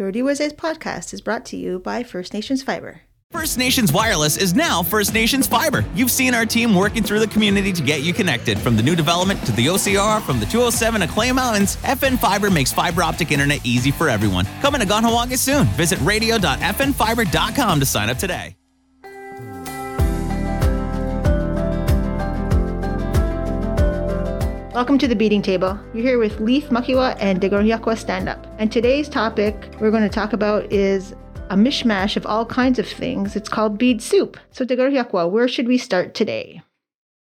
Your DWSA's podcast is brought to you by First Nations Fiber. First Nations Wireless is now First Nations Fiber. You've seen our team working through the community to get you connected. From the new development to the OCR, from the 207 to Clay Mountains, FN Fiber makes fiber optic internet easy for everyone. Coming to Kahnawake soon. Visit radio.fnfiber.com to sign up today. Welcome to the Beading Table. You're here with Leith Makiwa and Degorhiakwa Stand Up. And today's topic we're going to talk about is a mishmash of all kinds of things. It's called bead soup. So Degorhiakwa, where should we start today?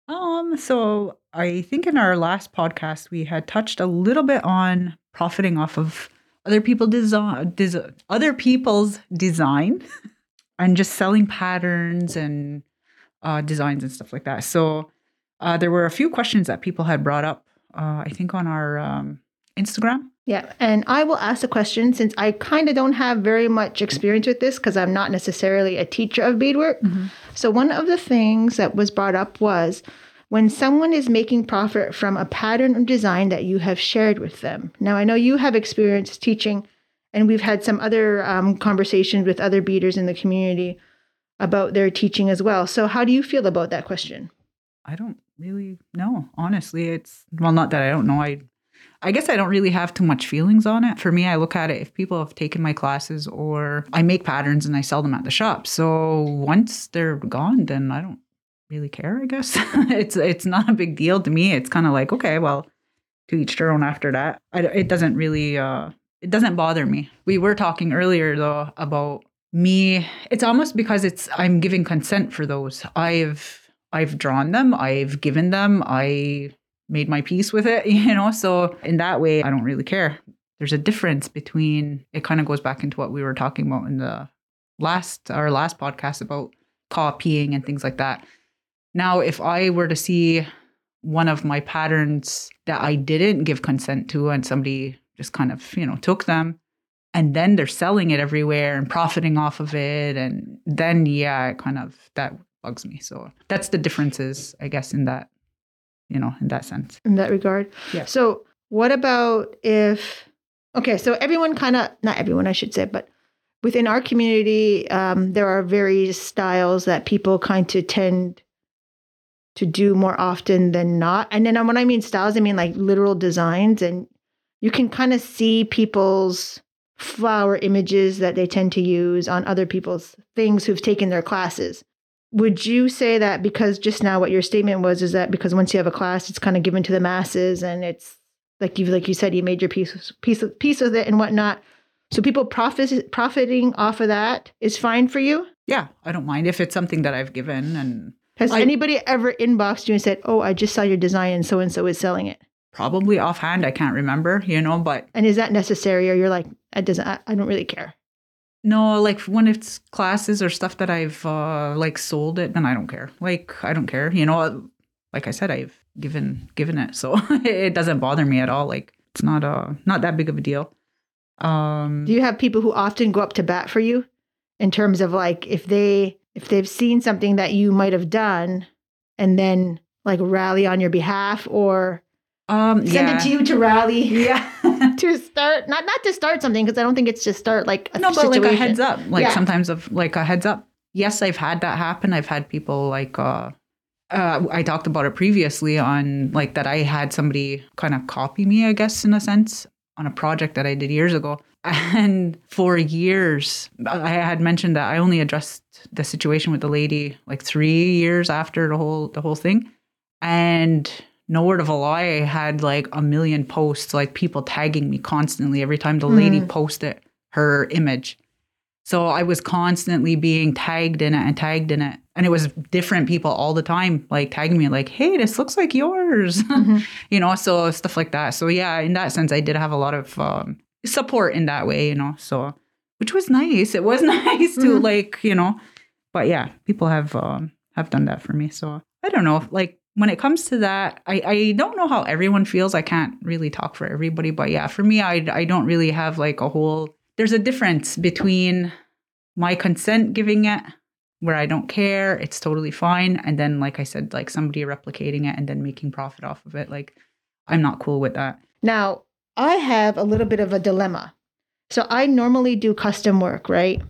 Um, so I think in our last podcast we had touched a little bit on profiting off of other people design, des- other people's design, and just selling patterns and uh, designs and stuff like that. So uh, there were a few questions that people had brought up. Uh, I think on our um, Instagram. Yeah, and I will ask a question since I kind of don't have very much experience with this because I'm not necessarily a teacher of beadwork. Mm-hmm. So, one of the things that was brought up was when someone is making profit from a pattern or design that you have shared with them. Now, I know you have experience teaching, and we've had some other um, conversations with other beaders in the community about their teaching as well. So, how do you feel about that question? I don't really know. Honestly, it's well, not that I don't know. I I guess I don't really have too much feelings on it. For me, I look at it if people have taken my classes or I make patterns and I sell them at the shop. So once they're gone, then I don't really care, I guess. it's it's not a big deal to me. It's kind of like, okay, well, to each their own after that. I, it doesn't really uh it doesn't bother me. We were talking earlier though about me. It's almost because it's I'm giving consent for those. I've I've drawn them, I've given them, I made my peace with it, you know? So in that way, I don't really care. There's a difference between it kind of goes back into what we were talking about in the last our last podcast about copying and things like that. Now, if I were to see one of my patterns that I didn't give consent to and somebody just kind of, you know, took them and then they're selling it everywhere and profiting off of it and then yeah, kind of that bugs me. So that's the differences, I guess, in that, you know, in that sense. In that regard. Yeah. So, what about if, okay, so everyone kind of, not everyone, I should say, but within our community, um, there are various styles that people kind of tend to do more often than not. And then when I mean styles, I mean like literal designs. And you can kind of see people's flower images that they tend to use on other people's things who've taken their classes would you say that because just now what your statement was is that because once you have a class it's kind of given to the masses and it's like you like you said you made your piece piece piece with it and whatnot. So people profit profiting off of that is fine for you? Yeah, I don't mind if it's something that I've given and has I- anybody ever inboxed you and said oh i just saw your design and so and so is selling it. Probably offhand I can't remember, you know, but and is that necessary or you're like it doesn't i, I don't really care no, like when it's classes or stuff that I've uh like sold it, then I don't care. Like I don't care, you know, like I said I've given given it. So it doesn't bother me at all. Like it's not uh not that big of a deal. Um Do you have people who often go up to bat for you in terms of like if they if they've seen something that you might have done and then like rally on your behalf or um send yeah. it to you to rally Yeah. to start not not to start something because I don't think it's to start like a no, but like a heads up. Like Yeah. sometimes of like a heads up. Yes, I've had that happen. I've had people like uh uh, I talked about it previously on like that I had somebody kind of copy me, I guess, in a sense, on a project that I did years ago. And for years, I had mentioned that I only addressed the situation with the lady like three years after the whole the whole thing, and no word of a lie, I had like a million posts, like people tagging me constantly every time the lady posted her image. So I was constantly being tagged in it and tagged in it. And it was different people all the time, like tagging me, like, hey, this looks like yours. you know, so stuff like that. So yeah, in that sense, I did have a lot of um, support in that way, you know. So which was nice. It was nice to like, you know. But yeah, people have um, have done that for me. So I don't know. Like when it comes to that, I, I don't know how everyone feels. I can't really talk for everybody, but yeah, for me, I I don't really have like a whole. There's a difference between my consent giving it, where I don't care, it's totally fine, and then like I said, like somebody replicating it and then making profit off of it. Like I'm not cool with that. Now, I have a little bit of a dilemma. So I normally do custom work, right?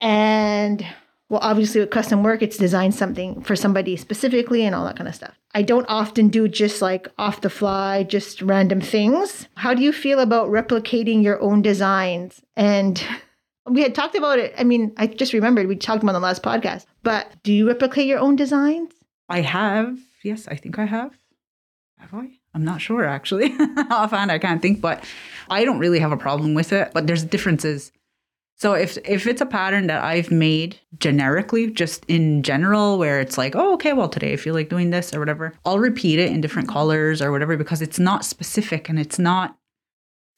And well, obviously with custom work, it's designed something for somebody specifically and all that kind of stuff. I don't often do just like off the fly, just random things. How do you feel about replicating your own designs? And we had talked about it. I mean, I just remembered we talked about on the last podcast, but do you replicate your own designs? I have. Yes, I think I have. Have I? I'm not sure actually. Offhand, I can't think, but I don't really have a problem with it. But there's differences. So if if it's a pattern that I've made generically, just in general, where it's like, oh, okay, well today I feel like doing this or whatever, I'll repeat it in different colors or whatever because it's not specific and it's not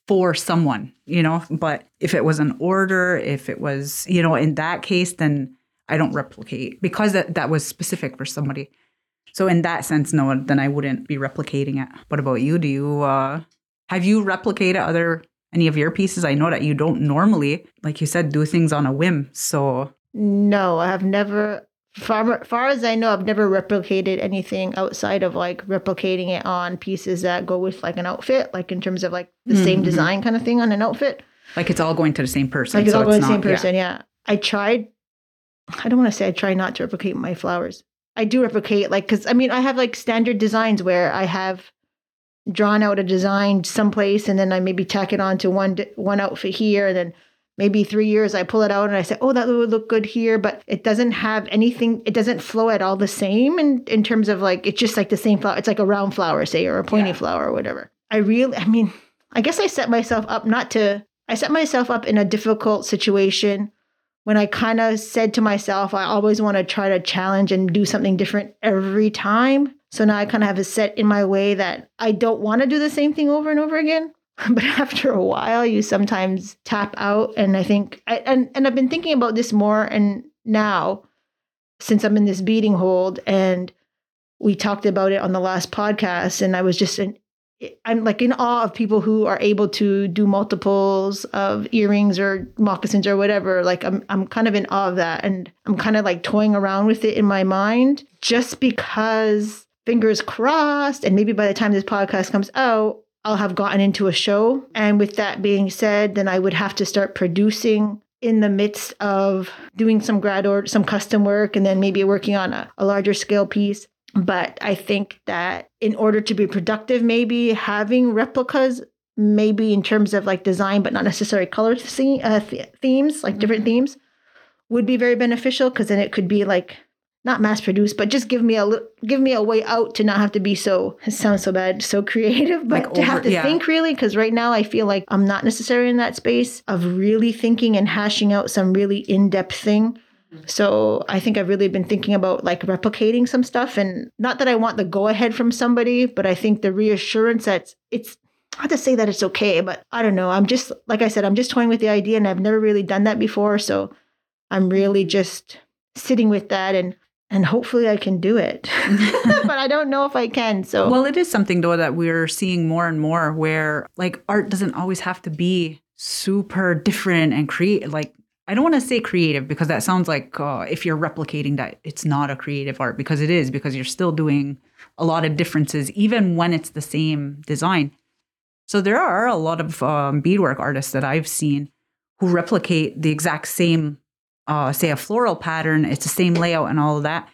for someone, you know. But if it was an order, if it was, you know, in that case, then I don't replicate because that, that was specific for somebody. So in that sense, no, then I wouldn't be replicating it. What about you? Do you uh, have you replicated other any of your pieces? I know that you don't normally, like you said, do things on a whim. So no, I have never. Far, far as I know, I've never replicated anything outside of like replicating it on pieces that go with like an outfit, like in terms of like the mm-hmm. same design kind of thing on an outfit. Like it's all going to the same person. Like it's so all going to the same person. Yeah. yeah. I tried. I don't want to say I try not to replicate my flowers. I do replicate like because I mean I have like standard designs where I have drawn out a design someplace and then I maybe tack it onto one one outfit here and then maybe three years I pull it out and I say oh that would look good here but it doesn't have anything it doesn't flow at all the same in in terms of like it's just like the same flower it's like a round flower say or a pointy yeah. flower or whatever I really I mean I guess I set myself up not to I set myself up in a difficult situation when I kind of said to myself, I always want to try to challenge and do something different every time. So now I kind of have a set in my way that I don't want to do the same thing over and over again. But after a while, you sometimes tap out. And I think, I, and, and I've been thinking about this more and now since I'm in this beading hold and we talked about it on the last podcast and I was just in, eh, I'm like in awe of people who are able to do multiples of earrings or moccasins or whatever. Like I'm I'm kind of in awe of that and I'm kind of like toying around with it in my mind just because fingers crossed and maybe by the time this podcast comes out I'll have gotten into a show and with that being said then I would have to start producing in the midst of doing some grad or some custom work and then maybe working on a, a larger scale piece but I think that in order to be productive, maybe having replicas, maybe in terms of like design, but not necessarily color th- uh, th- themes, like different mm-hmm. themes, would be very beneficial because then it could be like not mass produced, but just give me a give me a way out to not have to be so. It sounds so bad, so creative, but like to over, have to yeah. think really. Because right now I feel like I'm not necessarily in that space of really thinking and hashing out some really in depth thing. So I think I've really been thinking about like replicating some stuff and not that I want the go ahead from somebody, but I think the reassurance that it's not to say that it's okay, but I don't know. I'm just like I said, I'm just toying with the idea and I've never really done that before. So I'm really just sitting with that and and hopefully I can do it. but I don't know if I can. So Well, it is something though that we're seeing more and more where like art doesn't always have to be super different and create like I don't want to say creative because that sounds like uh, if you're replicating that, it's not a creative art because it is because you're still doing a lot of differences even when it's the same design. So there are a lot of um, beadwork artists that I've seen who replicate the exact same, uh, say, a floral pattern. It's the same layout and all of that.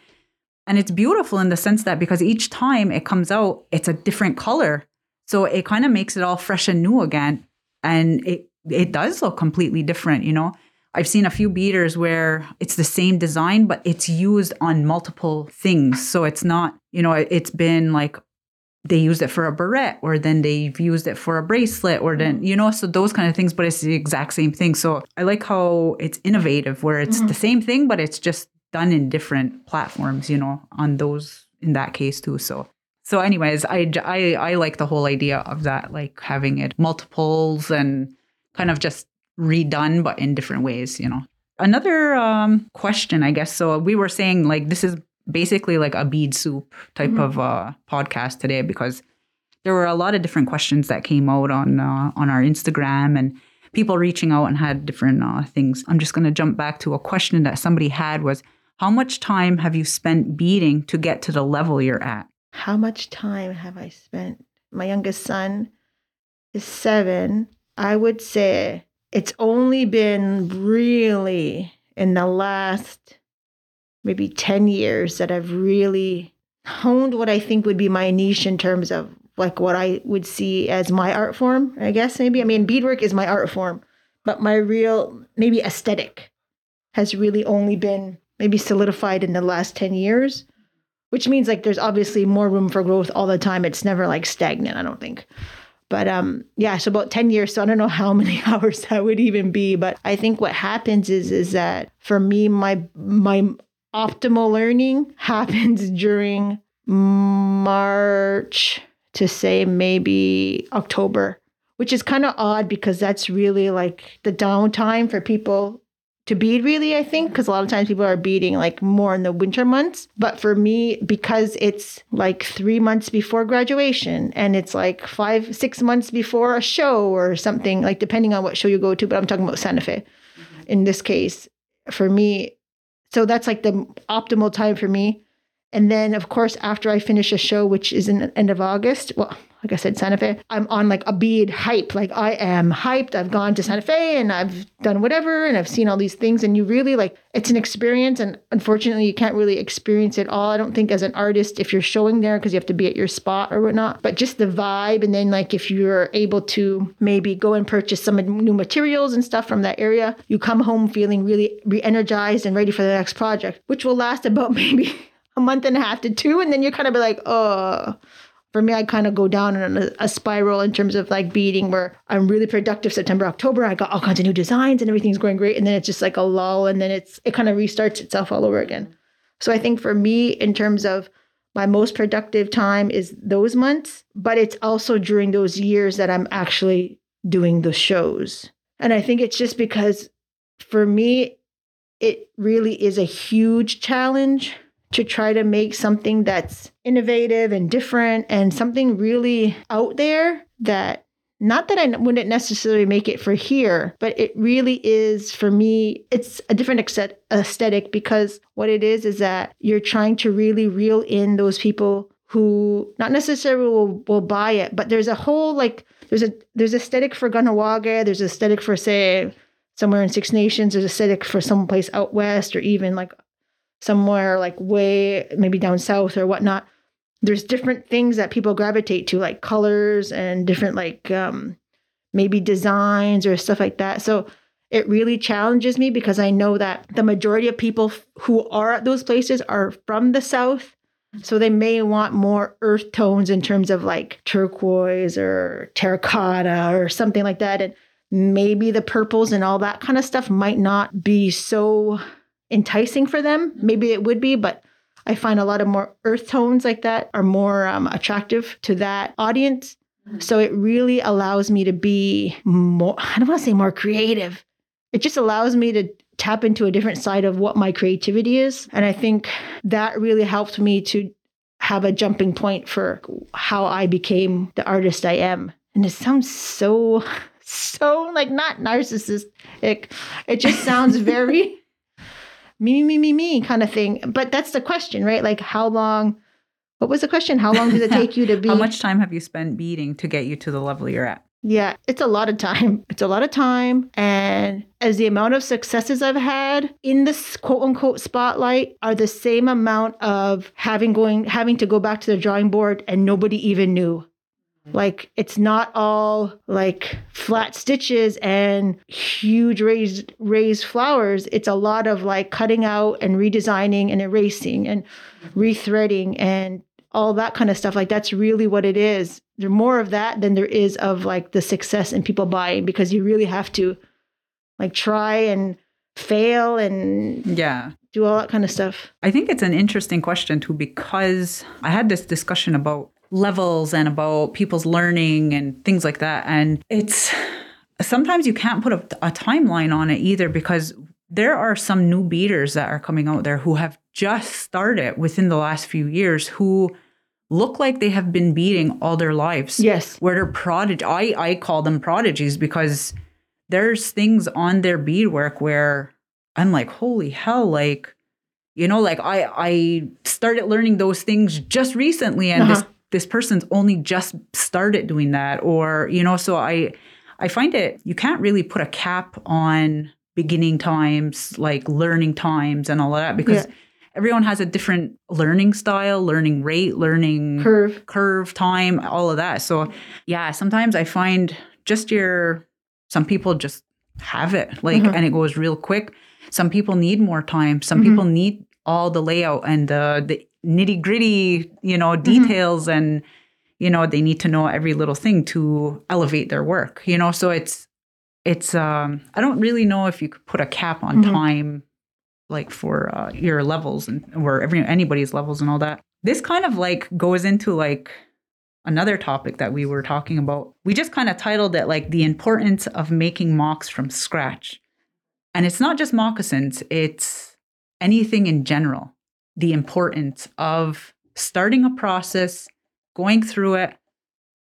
And it's beautiful in the sense that because each time it comes out, it's a different color. So it kind of makes it all fresh and new again. And it, it does look completely different, you know? I've seen a few beaders where it's the same design, but it's used on multiple things. So it's not, you know, it's been like they used it for a barrette or then they've used it for a bracelet or then, you know, so those kind of things, but it's the exact same thing. So I like how it's innovative where it's mm-hmm. the same thing, but it's just done in different platforms, you know, on those in that case too. So so anyways, I, I, I like the whole idea of that, like having it multiples and kind of just redone, but in different ways, you know. Another um, question, I guess. So we were saying like this is basically like a bead soup type mm-hmm. of uh, podcast today because there were a lot of different questions that came out on uh, on our Instagram and people reaching out and had different uh, things. I'm just going to jump back to a question that somebody had was how much time have you spent beading to get to the level you're at? How much time have I spent? My youngest son is 7. I would say it's only been really in the last maybe 10 years that I've really honed what I think would be my niche in terms of like what I would see as my art form, I guess maybe. I mean, beadwork is my art form, but my real maybe aesthetic has really only been maybe solidified in the last 10 years, which means like there's obviously more room for growth all the time. It's never like stagnant, I don't think. But um yeah, so about 10 years, so I don't know how many hours that would even be, but I think what happens is is that for me my my optimal learning happens during March to say maybe October, which is kind of odd because that's really like the downtime for people to bead really i think because a lot of times people are beading like more in the winter months but for me because it's like three months before graduation and it's like five six months before a show or something like depending on what show you go to but i'm talking about santa fe mm-hmm. in this case for me so that's like the optimal time for me and then, of course, after I finish a show, which is in the end of August, well, like I said, Santa Fe, I'm on like a bead hype. Like I am hyped. I've gone to Santa Fe and I've done whatever and I've seen all these things. And you really like it's an experience. And unfortunately, you can't really experience it all. I don't think as an artist, if you're showing there because you have to be at your spot or whatnot, but just the vibe. And then, like, if you're able to maybe go and purchase some new materials and stuff from that area, you come home feeling really re energized and ready for the next project, which will last about maybe a month and a half to two, and then you're kind of be like, oh. For me, I kind of go down in a, a, spiral in terms of like beading where I'm really productive September, October. I got all kinds of new designs and everything's going great. And then it's just like a lull and then it's it kind of restarts itself all over again. So I think for me, in terms of my most productive time is those months, but it's also during those years that I'm actually doing the shows. And I think it's just because for me, it really is a huge challenge to try to make something that's innovative and different and something really out there that not that I wouldn't necessarily make it for here, but it really is for me, it's a different aesthetic because what it is is that you're trying to really reel in those people who not necessarily will, will buy it, but there's a whole like there's a there's aesthetic for Kahnawake, there's aesthetic for say somewhere in Six Nations, there's aesthetic for someplace out west or even like somewhere like way maybe down south or whatnot. There's different things that people gravitate to like colors and different like um, maybe designs or stuff like that. So it really challenges me because i know that the majority of people who are at those places are from the south. So they may want more earth tones in terms of like turquoise or terracotta or something like that. And maybe the purples and all that kind of stuff might not be so enticing for them. Maybe it would be, but I find a lot of more earth tones like that are more um, attractive to that audience. So it really allows me to be more, I don't want to say more creative. It just allows me to tap into a different side of what my creativity is. And I think that really helped me to have a jumping point for how I became the artist I am. And it sounds so, so like not narcissistic. It just sounds very me, me, me, me kind of thing. But that's the question, right? Like, how long? What was the question? How long does it take you to be? how much time have you spent beading to get you to the level you're at? Yeah, it's a lot of time. It's a lot of time. And as the amount of successes I've had in this quote unquote spotlight are the same amount of having going having to go back to the drawing board and nobody even knew. Like it's not all like flat stitches and huge raised raised flowers. It's a lot of like cutting out and redesigning and erasing and rethreading and all that kind of stuff. Like that's really what it is. There's more of that than there is of like the success and people buying because you really have to like try and fail and yeah do all that kind of stuff. I think it's an interesting question too because I had this discussion about levels and about people's learning and things like that. And it's sometimes you can't put a, a timeline on it either because there are some new beaders that are coming out there who have just started within the last few years who look like they have been beading all their lives. Yes. Where they're prodigy. I, I call them prodigies because there's things on their beadwork where I'm like, holy hell, like, you know, like I I started learning those things just recently and uh-huh. this this person's only just started doing that or you know so i I find it, you can't really put a cap on beginning times, like learning times and all of that because Yeah. everyone has a different learning style, learning rate, learning Curve. curve time, all of that. So, yeah, sometimes I find just your, some people just have it like, Mhm. and it goes real quick. Some people need more time. Some Mhm. people need all the layout and the, the nitty gritty, you know, Mm-hmm. details and, you know, they need to know every little thing to elevate their work, you know? So it's, it's, um, I don't really know if you could put a cap on Mhm. time like for uh, your levels and or every anybody's levels and all that. This kind of like goes into like another topic that we were talking about. We just kind of titled it like the importance of making mocks from scratch. And it's not just moccasins, it's anything in general. The importance of starting a process, going through it,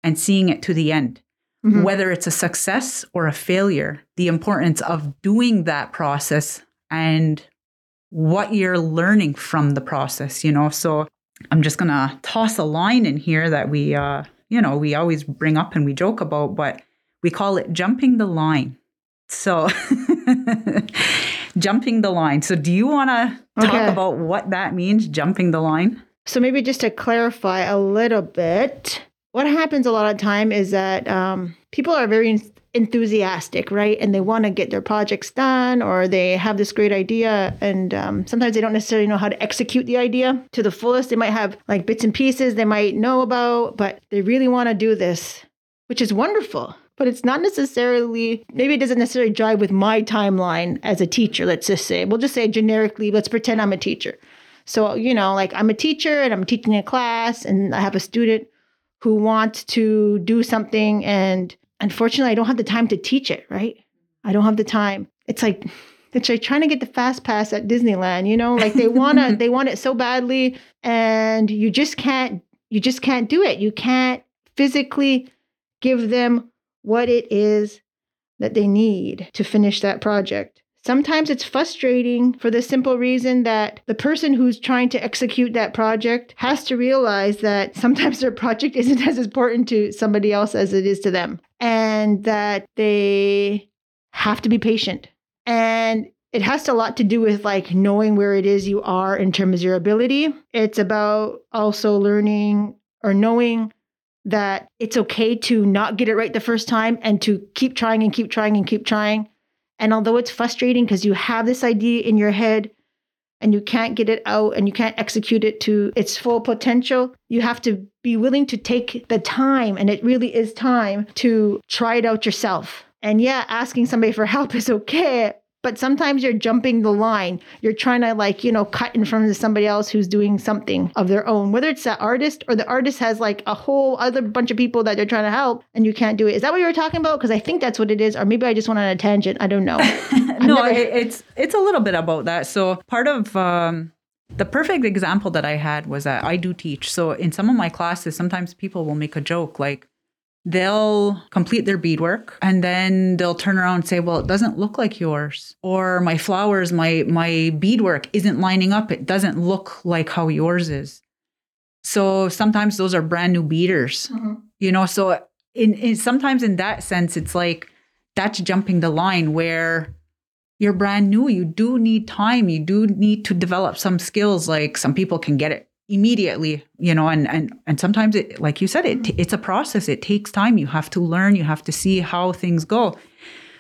and seeing it to the end Mhm. whether it's a success or a failure, the importance of doing that process and what you're learning from the process, you know. So I'm just gonna toss a line in here that we uh, you know, we always bring up and we joke about, but we call it jumping the line. So jumping the line. So do you wanna talk Okay. about what that means, jumping the line? So maybe just to clarify a little bit, what happens a lot of time is that um, people are very enthusiastic, right? And they want to get their projects done, or they have this great idea, and um, sometimes they don't necessarily know how to execute the idea to the fullest. They might have like bits and pieces they might know about, but they really want to do this, which is wonderful. But it's not necessarily, maybe it doesn't necessarily jive with my timeline as a teacher, let's just say. We'll just say generically, let's pretend I'm a teacher. So, you know, like I'm a teacher and I'm teaching a class and I have a student who wants to do something and unfortunately I don't have the time to teach it, right? I don't have the time. It's like it's like trying to get the fast pass at Disneyland, you know? Like they want to they want it so badly and you just can't you just can't do it. You can't physically give them what it is that they need to finish that project. Sometimes it's frustrating for the simple reason that the person who's trying to execute that project has to realize that sometimes their project isn't as important to somebody else as it is to them, and that they have to be patient. And it has a lot to do with like knowing where it is you are in terms of your ability. It's about also learning or knowing that it's okay to not get it right the first time and to keep trying and keep trying and keep trying. And although it's frustrating because you have this idea in your head and you can't get it out and you can't execute it to its full potential, you have to be willing to take the time, and it really is time to try it out yourself. And yeah, asking somebody for help is okay, but sometimes you're jumping the line. You're trying to like, you know, cut in front of somebody else who's doing something of their own, whether it's the artist or the artist has like a whole other bunch of people that they're trying to help and you can't do it. Is that what you were talking about? Because I think that's what it is. Or maybe I just went on a tangent. I don't know. no, never- it, it's it's a little bit about that. So part of um, the perfect example that I had was that I do teach. So in some of my classes, sometimes people will make a joke like they'll complete their beadwork and then they'll turn around and say, "Well, it doesn't look like yours," or "My flowers, my my beadwork isn't lining up. It doesn't look like how yours is." So sometimes those are brand new beaders, mm-hmm. you know. So in, in sometimes in that sense, it's like that's jumping the line where you're brand new. You do need time. You do need to develop some skills. Like some people can get it immediately, you know, and and and sometimes it, like you said, it mm. it's a process. It takes time. You have to learn. You have to see how things go.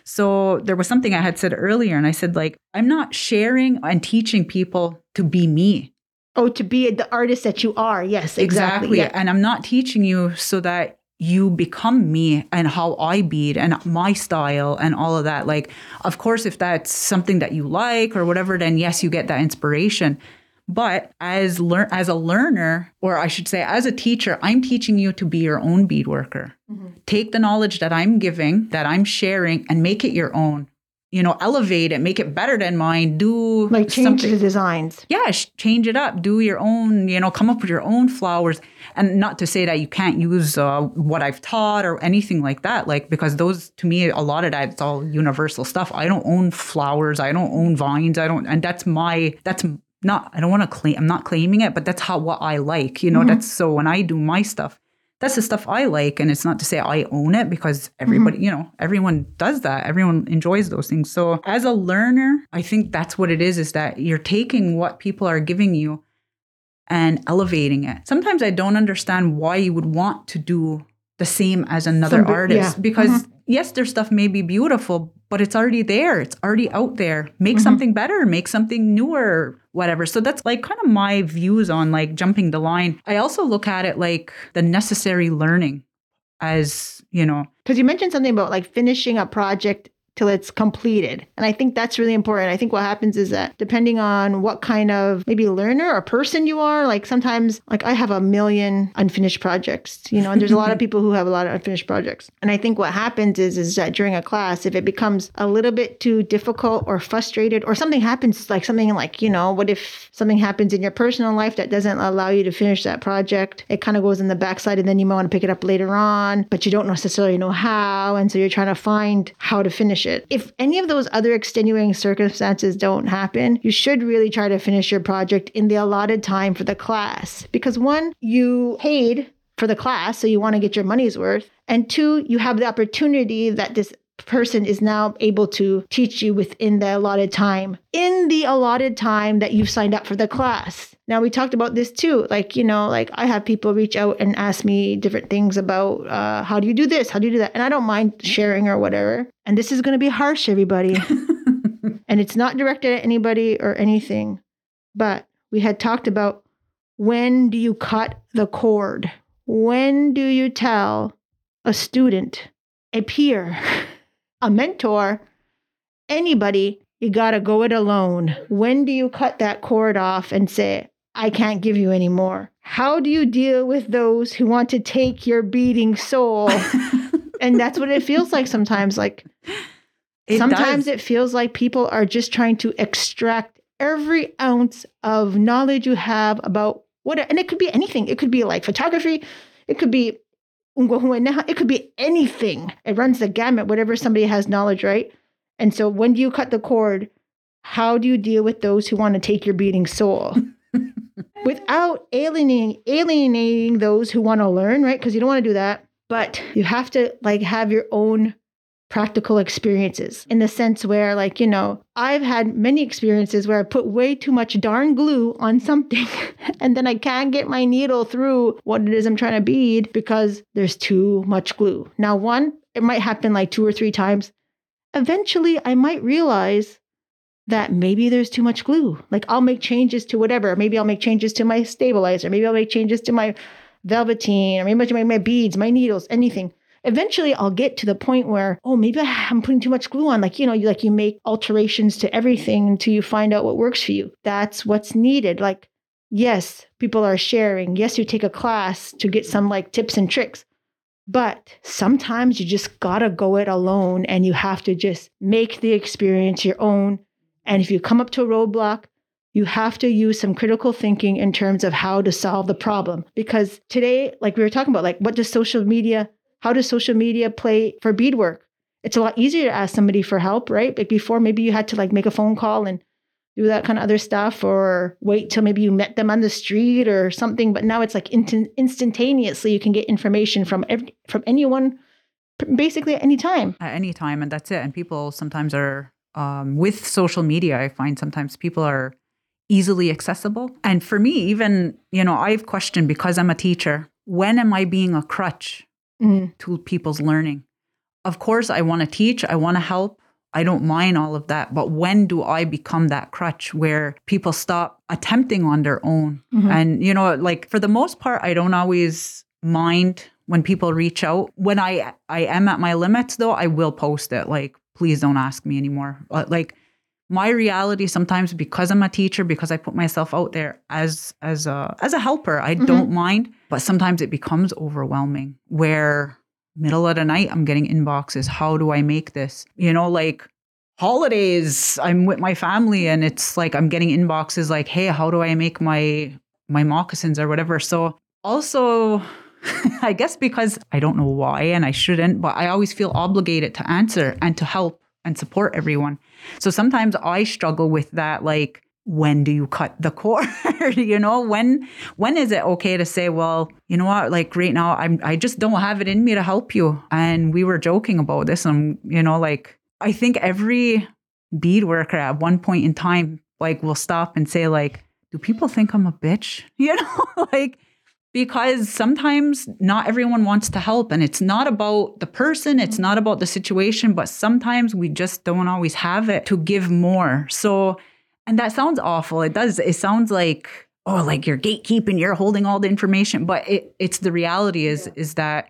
So there was something I had said earlier, and I said like I'm not sharing and teaching people to be me. oh, to be the artist that you are. Yes, exactly. Yeah. And I'm not teaching you so that you become me and how I bead and my style and all of that. Like, of course, if that's something that you like or whatever, then yes, you get that inspiration. But as learn as a learner, or I should say as a teacher, I'm teaching you to be your own bead worker. Take the knowledge that I'm giving, that I'm sharing, and make it your own. You know, elevate it, make it better than mine. Do Like change something the designs. yeah, change it up. Do your own, you know, come up with your own flowers. And not to say that you can't use uh, what I've taught or anything like that, like, because those, to me, a lot of that, it's all universal stuff. I don't own flowers. I don't own vines. I don't, and that's my, that's not, I don't want to claim, I'm not claiming it, but that's how, what I like, you know, that's so when I do my stuff, that's the stuff I like. And it's not to say I own it because everybody, mm-hmm. you know, everyone does that. Everyone enjoys those things. So as a learner, I think that's what it is, is that you're taking what people are giving you and elevating it. Sometimes I don't understand why you would want to do the same as another Somebody, artist yeah. because mm-hmm. yes, their stuff may be beautiful, but it's already there. It's already out there. Make mm-hmm. something better, make something newer, whatever. So that's like kind of my views on like jumping the line. I also look at it like the necessary learning as, you know, because you mentioned something about like finishing a project till it's completed. And I think that's really important. I think what happens is that depending on what kind of maybe learner or person you are, like sometimes like I have a million unfinished projects, you know, and there's a lot of people who have a lot of unfinished projects. And I think what happens is is that during a class, if it becomes a little bit too difficult or frustrated or something happens like something like, you know, what if something happens in your personal life that doesn't allow you to finish that project? It kind of goes in the backside and then you might want to pick it up later on, but you don't necessarily know how. And so you're trying to find how to finish it. If any of those other extenuating circumstances don't happen, you should really try to finish your project in the allotted time for the class. Because one, you paid for the class, so you want to get your money's worth. And two, you have the opportunity that this person is now able to teach you within the allotted time, in the allotted time that you've signed up for the class. Now, we talked about this too. Like, you know, like I have people reach out and ask me different things about uh, how do you do this? How do you do that? And I don't mind sharing or whatever. And this is going to be harsh, everybody. and it's not directed at anybody or anything. But we had talked about when do you cut the cord? When do you tell a student, a peer, a mentor, anybody, you got to go it alone? When do you cut that cord off and say, I can't give you any more. How do you deal with those who want to take your beading soul? and that's what it feels like sometimes. Like it sometimes does. it feels like people are just trying to extract every ounce of knowledge you have about what, and it could be anything. It could be like photography. It could be it could be anything. It runs the gamut, whatever somebody has knowledge, right? And so when do you cut the cord? How do you deal with those who want to take your beading soul? without alienating alienating those who want to learn, right? Because you don't want to do that. But you have to like have your own practical experiences in the sense where like you know i've had many experiences where i put way too much darn glue on something and then i can't get my needle through what it is i'm trying to bead because there's too much glue now one it might happen like two or three times eventually i might realize that maybe there's too much glue. Like I'll make changes to whatever. Maybe I'll make changes to my stabilizer. Maybe I'll make changes to my velveteen or maybe my, my beads, my needles, anything. Eventually I'll get to the point where, oh, maybe I'm putting too much glue on. Like, you know, you like you make alterations to everything until you find out what works for you. That's what's needed. Like, yes, people are sharing. Yes, you take a class to get some like tips and tricks. But sometimes you just gotta go it alone and you have to just make the experience your own and if you come up to a roadblock, you have to use some critical thinking in terms of how to solve the problem. Because today, like we were talking about, like what does social media, how does social media play for beadwork? It's a lot easier to ask somebody for help, right? Like before, maybe you had to like make a phone call and do that kind of other stuff or wait till maybe you met them on the street or something. But now it's like in- instantaneously you can get information from every, from anyone basically at any time. At any time. And that's it. And people sometimes are um, with social media, I find sometimes people are easily accessible. And for me, even, you know, I've questioned because I'm a teacher, when am I being a crutch mm. to people's learning? Of course, I want to teach, I want to help. I don't mind all of that. But when do I become that crutch where people stop attempting on their own? Mm-hmm. And, you know, like for the most part, I don't always mind when people reach out. When I I am at my limits though, I will post it. Like please don't ask me anymore. Uh, like my reality sometimes because I'm a teacher, because I put myself out there as as a as a helper, I mm-hmm. don't mind. But sometimes it becomes overwhelming where middle of the night I'm getting inboxes. How do I make this? You know, like holidays, I'm with my family and it's like I'm getting inboxes like, hey, how do I make my my moccasins or whatever. So also I guess because I don't know why and I shouldn't, but I always feel obligated to answer and to help and support everyone. So sometimes I struggle with that like when do you cut the cord? you know, when when is it okay to say, well, you know what, like right now I'm I just don't have it in me to help you. And we were joking about this and you know, like I think every bead worker at one point in time like will stop and say like, do people think I'm a bitch? You know, like because sometimes not everyone wants to help and it's not about the person it's not about the situation but sometimes we just don't always have it to give more so and that sounds awful. It does. It sounds like oh, like you're gatekeeping, you're holding all the information. But it, it's the reality is is that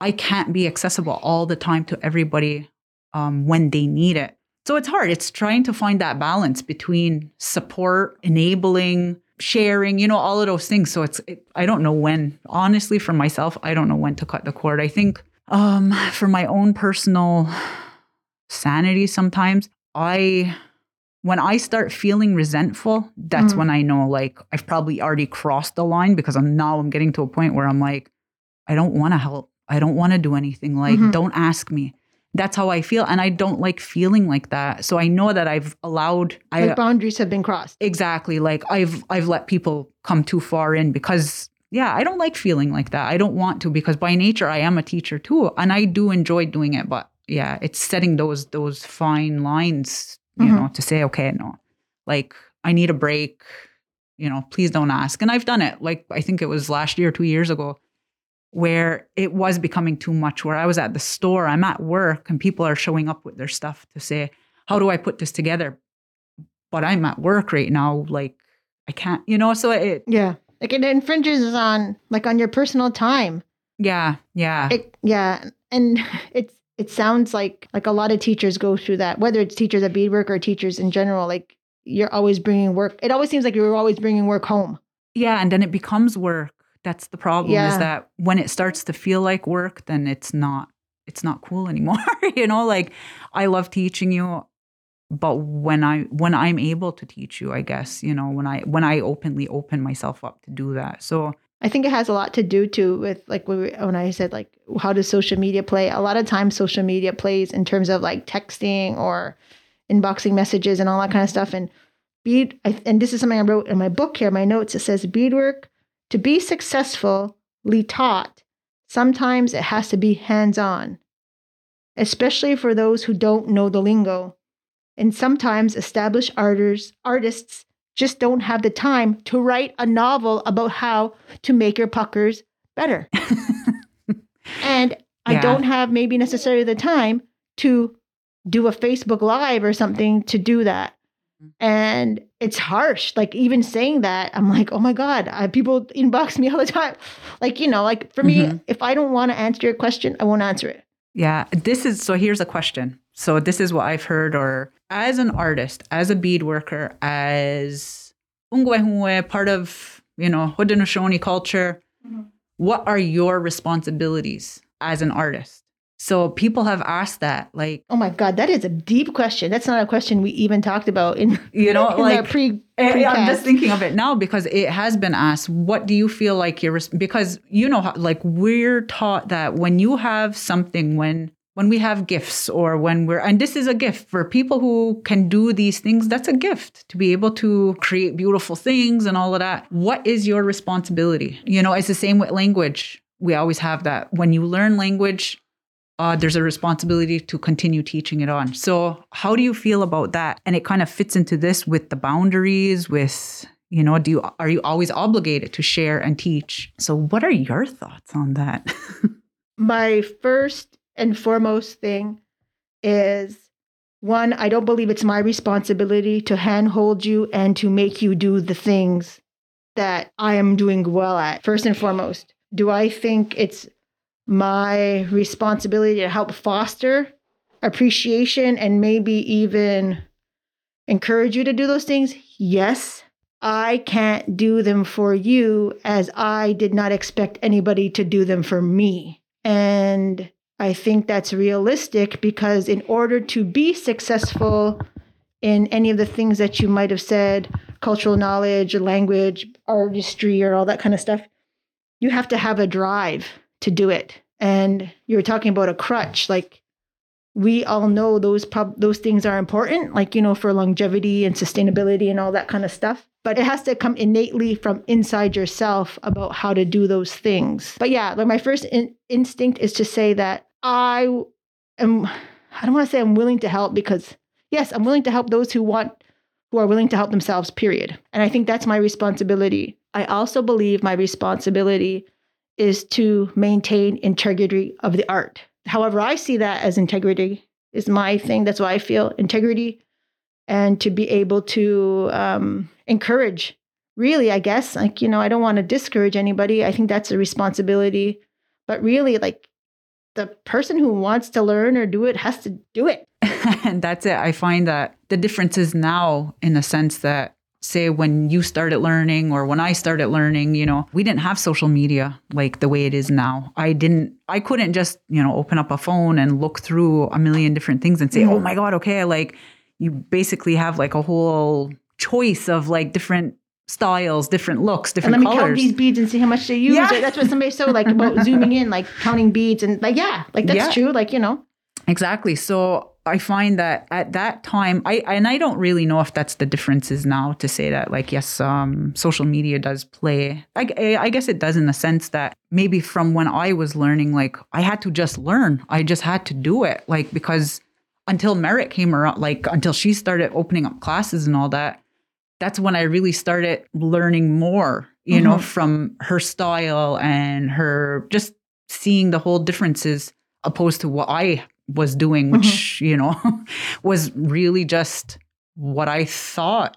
I can't be accessible all the time to everybody um, when they need it. So it's hard. It's trying to find that balance between support, enabling, sharing, you know, all of those things. So it's it, I don't know when. Honestly, for myself, I don't know when to cut the cord. I think um, for my own personal sanity, sometimes I when I start feeling resentful, that's mm when I know like I've probably already crossed the line because I'm now I'm getting to a point where I'm like, I don't want to help. I don't want to do anything. Like, mm-hmm. don't ask me. That's how I feel. And I don't like feeling like that. So I know that I've allowed like I, boundaries have been crossed. Exactly. Like I've I've let people come too far in because yeah, I don't like feeling like that. I don't want to because by nature I am a teacher too. And I do enjoy doing it. But yeah, it's setting those those fine lines you mm-hmm. know, to say, okay, no, like I need a break, you know, please don't ask. And I've done it. Like I think it was last year, two years ago, where it was becoming too much, where I was at the store, I'm at work, and people are showing up with their stuff to say, how do I put this together? But I'm at work right now, like I can't, you know, so it Yeah. Like it infringes on like on your personal time. Yeah, yeah. It, yeah. And it's it sounds like like a lot of teachers go through that whether it's teachers at beadwork or teachers in general like you're always bringing work it always seems like you're always bringing work home yeah and then it becomes work that's the problem yeah. is that when it starts to feel like work then it's not it's not cool anymore you know like i love teaching you but when i when i'm able to teach you i guess you know when i when i openly open myself up to do that so I think it has a lot to do too with like when, we, when I said like how does social media play? A lot of times social media plays in terms of like texting or inboxing messages and all that kind of stuff. And bead I, and this is something I wrote in my book here, my notes. It says beadwork to be successfully taught. Sometimes it has to be hands on, especially for those who don't know the lingo. And sometimes established artists artists just don't have the time to write a novel about how to make your puckers better. and yeah. I don't have maybe necessarily the time to do a Facebook Live or something to do that. And it's harsh. Like even saying that, I'm like, oh my God, I, people inbox me all the time. Like, you know, like for mm-hmm. me, if I don't want to answer your question, I won't answer it. Yeah. This is so here's a question. So this is what I've heard or as an artist, as a bead worker, as Onkwehonwe, part of, you know, Haudenosaunee culture, mm-hmm. what are your responsibilities as an artist? So people have asked that, like, oh my god, that is a deep question. That's not a question we even talked about in you know, in like pre. Eh, eh, I'm just thinking of it now because it has been asked. What do you feel like you're? Because you know, like we're taught that when you have something, when when we have gifts or when we're and this is a gift for people who can do these things that's a gift to be able to create beautiful things and all of that what is your responsibility you know it's the same with language we always have that when you learn language uh, there's a responsibility to continue teaching it on. So how do you feel about that? And it kind of fits into this with the boundaries with you know do you are you always obligated to share and teach? So what are your thoughts on that? My first and foremost thing is one, I don't believe it's my responsibility to handhold you and to make you do the things that I am doing well at. First and foremost, do I think it's my responsibility to help foster appreciation and maybe even encourage you to do those things? Yes. I can't do them for you as I did not expect anybody to do them for me. And I think that's realistic because in order to be successful in any of the things that you might have said, cultural knowledge, language, artistry, or all that kind of stuff, you have to have a drive to do it. And you were talking about a crutch, like we all know those prob- those things are important, like you know, for longevity and sustainability and all that kind of stuff. But it has to come innately from inside yourself about how to do those things. But yeah, like my first in- instinct is to say that I am. I don't want to say I'm willing to help because yes, I'm willing to help those who want who are willing to help themselves. Period. And I think that's my responsibility. I also believe my responsibility is to maintain integrity of the art. However, I see that as integrity is my thing. That's why I feel integrity and to be able to um, encourage. Really, I guess, like, you know, I don't want to discourage anybody. I think that's a responsibility. But really, like, the person who wants to learn or do it has to do it. and that's it. I find that the difference is now in the sense that say when you started learning or when I started learning, you know, we didn't have social media like the way it is now. I didn't I couldn't just, you know, open up a phone and look through a million different things and say, mm-hmm. "Oh my god, okay, like you basically have like a whole choice of like different styles, different looks, different and let me count these beads and see how much they use. Yeah. That's what somebody said, like about zooming in, like counting beads, and like yeah, like that's yeah. true. Like you know, exactly. So I find that at that time, I and I don't really know if that's the differences now to say that like yes, um, social media does play. I, I guess it does in the sense that maybe from when I was learning, like I had to just learn. I just had to do it, like because until Merit came around, like until she started opening up classes and all that, that's when I really started learning more. You mm-hmm. know, from her style and her just seeing the whole differences opposed to what I was doing, which, mm-hmm. you know, was really just what I thought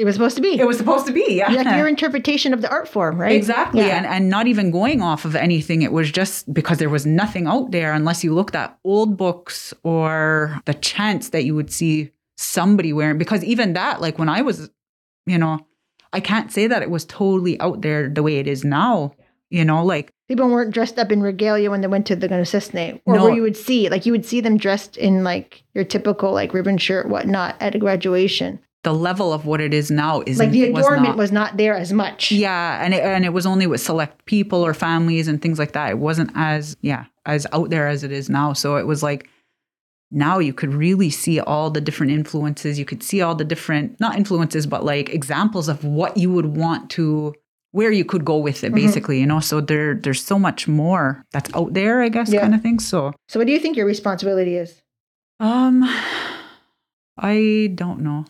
it was supposed to be. It was supposed to be, yeah. Like your interpretation of the art form, right? Exactly. Yeah. And and not even going off of anything. It was just because there was nothing out there unless you looked at old books or the chance that you would see somebody wearing because even that, like when I was, you know, I can't say that it was totally out there the way it is now. You know, like people weren't dressed up in regalia when they went to the Gunasisne, or no. where you would see, like you would see them dressed in like your typical like ribbon shirt, whatnot at a graduation. The level of what it is now is like the adornment was not, was not there as much. Yeah, and it, and it was only with select people or families and things like that. It wasn't as yeah as out there as it is now. So it was like now you could really see all the different influences. You could see all the different not influences, but like examples of what you would want to where you could go with it mm-hmm. basically you know so there there's so much more that's out there i guess yeah. kind of thing so so what do you think your responsibility is um i don't know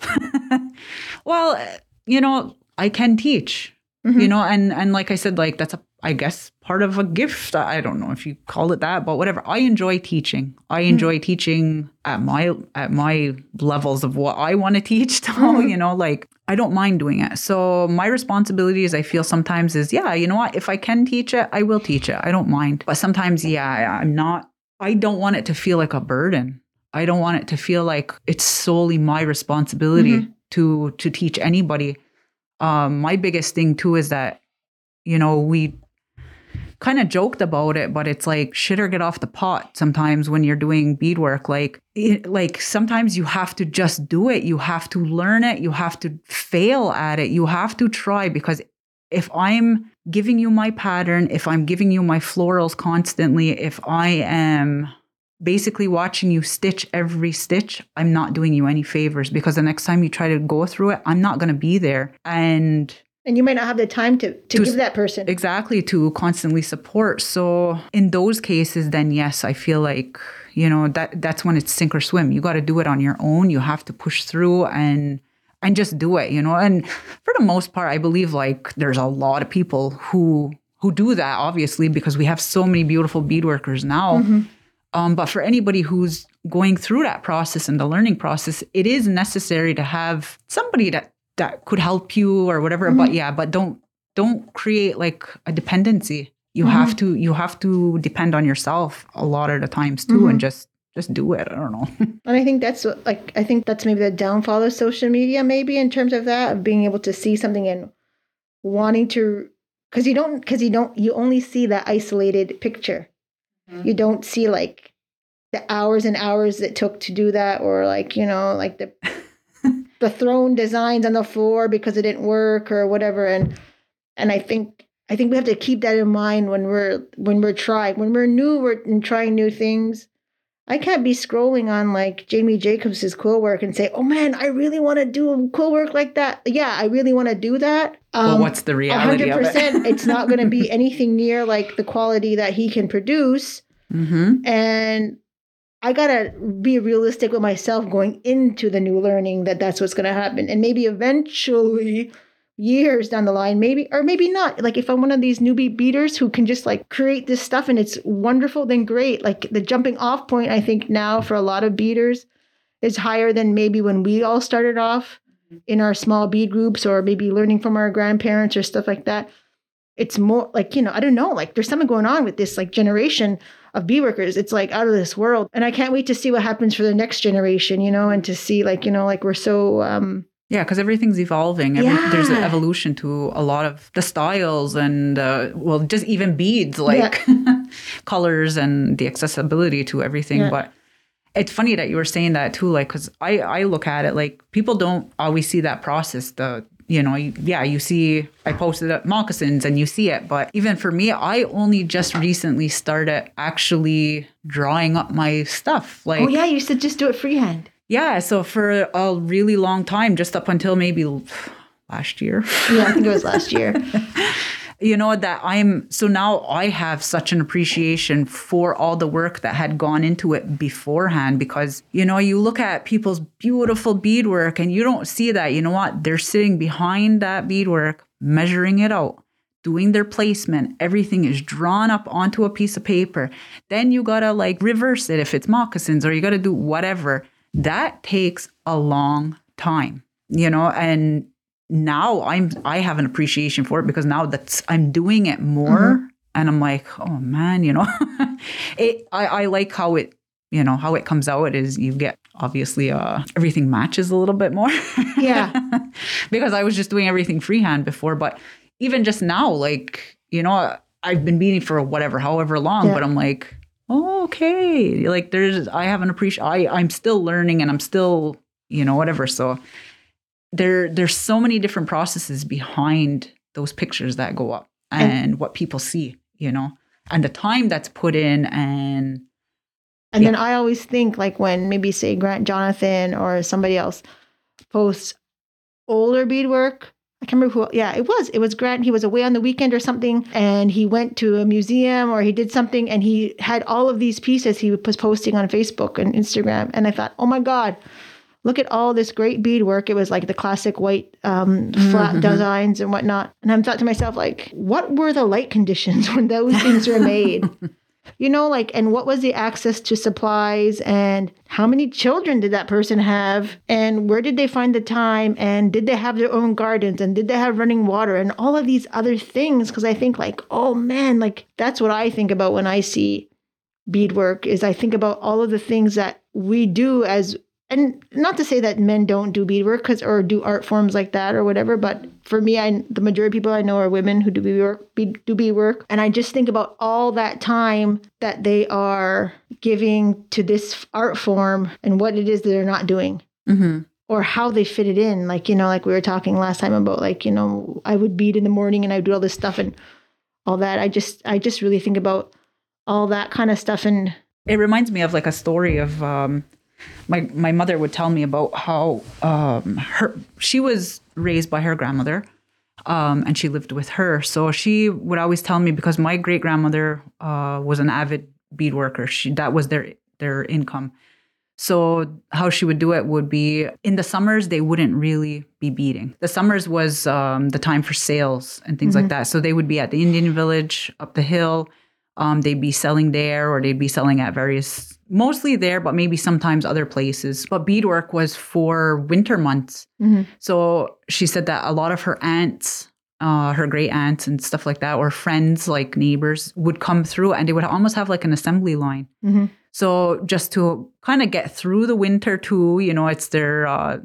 well you know i can teach mm-hmm. you know and and like i said like that's a I guess part of a gift. I don't know if you call it that, but whatever. I enjoy teaching. I mm-hmm. enjoy mm-hmm. teaching at my at my levels of what I want to teach. So, mm-hmm. you know, like I don't mind doing it. So my responsibilities I feel sometimes is yeah, you know what? If I can teach it, I will teach it. I don't mind. But sometimes yeah, I'm not I don't want it to feel like a burden. I don't want it to feel like it's solely my responsibility mm-hmm. to to teach anybody. Um, my biggest thing too is that you know we kind of joked about it, but it's like shit or get off the pot sometimes when you're doing beadwork. Like, it, like sometimes you have to just do it. You have to learn it. You have to fail at it. You have to try because if I'm giving you my pattern, if I'm giving you my florals constantly, if I am basically watching you stitch every stitch, I'm not doing you any favors because the next time you try to go through it, I'm not going to be there. And and you might not have the time to, to, to give that person. Exactly to constantly support. So in those cases then yes i feel like you know that that's when it's sink or swim. You got to do it on your own. You have to push through and and just do it you know? And for the most part i believe like there's a lot of people who who do that obviously because we have so many beautiful bead workers now. Mm-hmm. um, but for anybody who's going through that process and the learning process it is necessary to have somebody that that could help you or whatever mm-hmm. but yeah but don't don't create like a dependency you mm-hmm. have to you have to depend on yourself a lot of the times too and mm-hmm. just just do it i don't know and i think that's like i think that's maybe the downfall of social media maybe in terms of that of being able to see something and wanting to because you don't because you don't you only see that isolated picture mm-hmm. you don't see like the hours and hours it took to do that or like you know like the the thrown designs on the floor because it didn't work or whatever and and i think i think we have to keep that in mind when we're when we're trying when we're new we're trying new things I can't be scrolling on like Jamie Jacobs's quill work and say, "Oh man, I really want to do quill work like that." Yeah, I really want to do that. well, what's the reality of it? 100%, it's not going to be anything near like the quality that he can produce. mm-hmm. And I got to be realistic with myself going into the new learning that that's what's to happen. And maybe eventually years down the line maybe or maybe not. Like if i'm one of these newbie beaders who can just like create this stuff and it's wonderful then great. Like the jumping off point i think now for a lot of beaders is higher than maybe when we all started off in our small bead groups or maybe learning from our grandparents or stuff like that. It's more like you know i don't know like there's something going on with this like generation of bead workers it's like out of this world and i can't wait to see what happens for the next generation you know and to see like you know like we're so um Yeah, because everything's evolving. Every, There's an evolution to a lot of the styles and, uh, well, just even beads, like colors and the accessibility to everything. Yeah. But it's funny that you were saying that too, like, because I, I look at it like people don't always see that process. The, you know, you, yeah, you see, I posted up moccasins and you see it. But even for me, I only just recently started actually drawing up my stuff. Like, oh yeah you said just do it freehand yeah, so for a really long time, just up until maybe last year, yeah i think it was last year you know, that I'm so now I have such an appreciation for all the work that had gone into it beforehand because, you know, you look at people's beautiful beadwork and you don't see that. You know what? They're sitting behind that beadwork, measuring it out. Doing their placement, everything is drawn up onto a piece of paper. Then you gotta like reverse it if it's moccasins, or you gotta do whatever. That takes a long time, you know, and now I'm I have an appreciation for it because now that's I'm doing it more and I'm like, oh man, you know. it I, I like how it, you know, how it comes out is you get obviously uh everything matches a little bit more. Yeah. because I was just doing everything freehand before, but even just now, like, you know, I've been beading for whatever, however long, Yeah. but I'm like, oh, okay. Like there's I have an appreciation I I'm still learning and I'm still, you know, whatever. So there there's so many different processes behind those pictures that go up and, And- what people see, you know, and the time that's put in and And Yeah. then I always think like when maybe say Grant Jonathan or somebody else posts older beadwork. I can't remember who. Yeah, it was. It was Grant. He was away on the weekend or something, and he went to a museum or he did something, and he had all of these pieces he was posting on Facebook and Instagram. And I thought, oh my god, look at all this great beadwork. It was like the classic white um, flat Mhm. designs and whatnot. And I thought to myself, like, what were the light conditions when those things were made? you know like and what was the access to supplies and how many children did that person have and where did they find the time and did they have their own gardens and did they have running water and all of these other things because i think like oh man like that's what i think about when i see beadwork is i think about all of the things that we do as and not to say that men don't do beadwork because or do art forms like that or whatever but for me i the majority of people i know are women who do beadwork be, do beadwork. And i just think about all that time that they are giving to this art form and what it is that they're not doing. Mhm. or how they fit it in. Like you know like we were talking last time about like you know i would bead in the morning and i would do all this stuff and all that. I just i just really think about all that kind of stuff and it reminds me of like a story of um my my mother would tell me about how um her she was raised by her grandmother um and she lived with her. So she would always tell me because my great grandmother uh was an avid bead worker. She that was their their income. So how she would do it would be in the summers they wouldn't really be beading. The summers was um, the time for sales and things like that. So they would be at the indian village up the hill um, they'd be selling there or they'd be selling at various mostly there but maybe sometimes other places but beadwork was for winter months Mhm. so she said that a lot of her aunts uh, her great aunts and stuff like that or friends like neighbors would come through and they would almost have like an assembly line Mhm. so just to kind of get through the winter too you know it's their uh,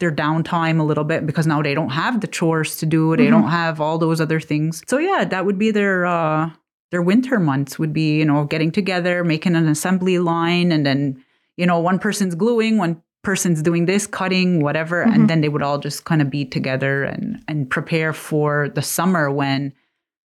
their downtime a little bit because now they don't have the chores to do they Mhm. don't have all those other things so yeah that would be their uh their winter months would be you know getting together making an assembly line and then you know one person's gluing one person's doing this cutting whatever Mhm. and then they would all just kind of be together and and prepare for the summer when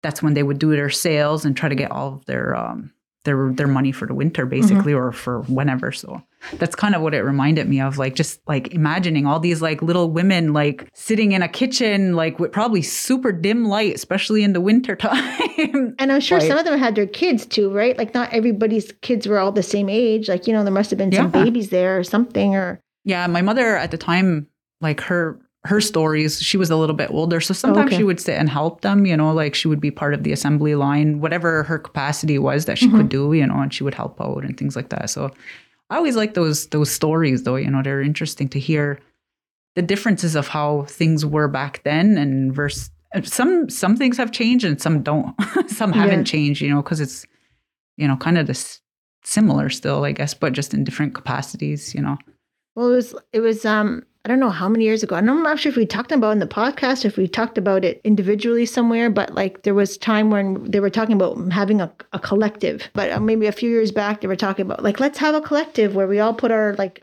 that's when they would do their sales and try to get all of their um their their money for the winter mm-hmm. basically or for whenever so that's kind of what it reminded me of like just like imagining all these like little women like sitting in a kitchen like with probably super dim light especially in the winter time And I'm sure Right. some of them had their kids too, right? Like not everybody's kids were all the same age. Like, you know, there must have been some babies there or something or yeah my mother at the time like her her stories she was a little bit older so sometimes okay. she would sit and help them you know like she would be part of the assembly line whatever her capacity was that she Mm-hmm. could do you know and she would help out and things like that so i always like those those stories though you know they're interesting to hear the differences of how things were back then and versus some some things have changed and some don't some haven't changed you know because it's you know kind of this similar still i guess but just in different capacities you know Well, it was it was um I don't know how many years ago. I'm not sure if we talked about it in the podcast, if we talked about it individually somewhere, but like there was time when they were talking about having a, a collective. But uh, maybe a few years back, they were talking about like let's have a collective where we all put our like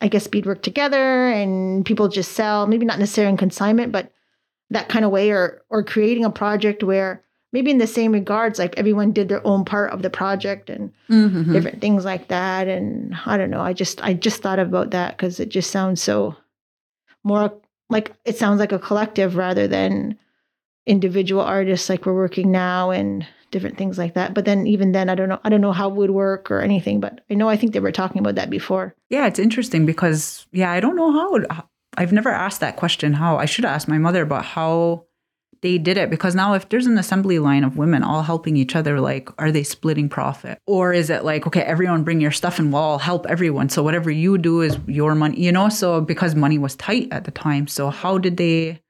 I guess beadwork together and people just sell. Maybe not necessarily in consignment, but that kind of way, or or creating a project where maybe in the same regards, like everyone did their own part of the project and Mm-hmm. different things like that and i don't know i just i just thought about that because it just sounds so more like it sounds like a collective rather than individual artists like we're working now and different things like that but then even then i don't know i don't know how it would work or anything but i know i think they were talking about that before Yeah, it's interesting because yeah, I don't know how. I've never asked that question. How I should ask my mother about how they did it because now if there's an assembly line of women all helping each other, like are they splitting profit or is it like okay, everyone bring your stuff and we'll all help everyone. So whatever you do is your money, you know. So because money was tight at the time, so how did they?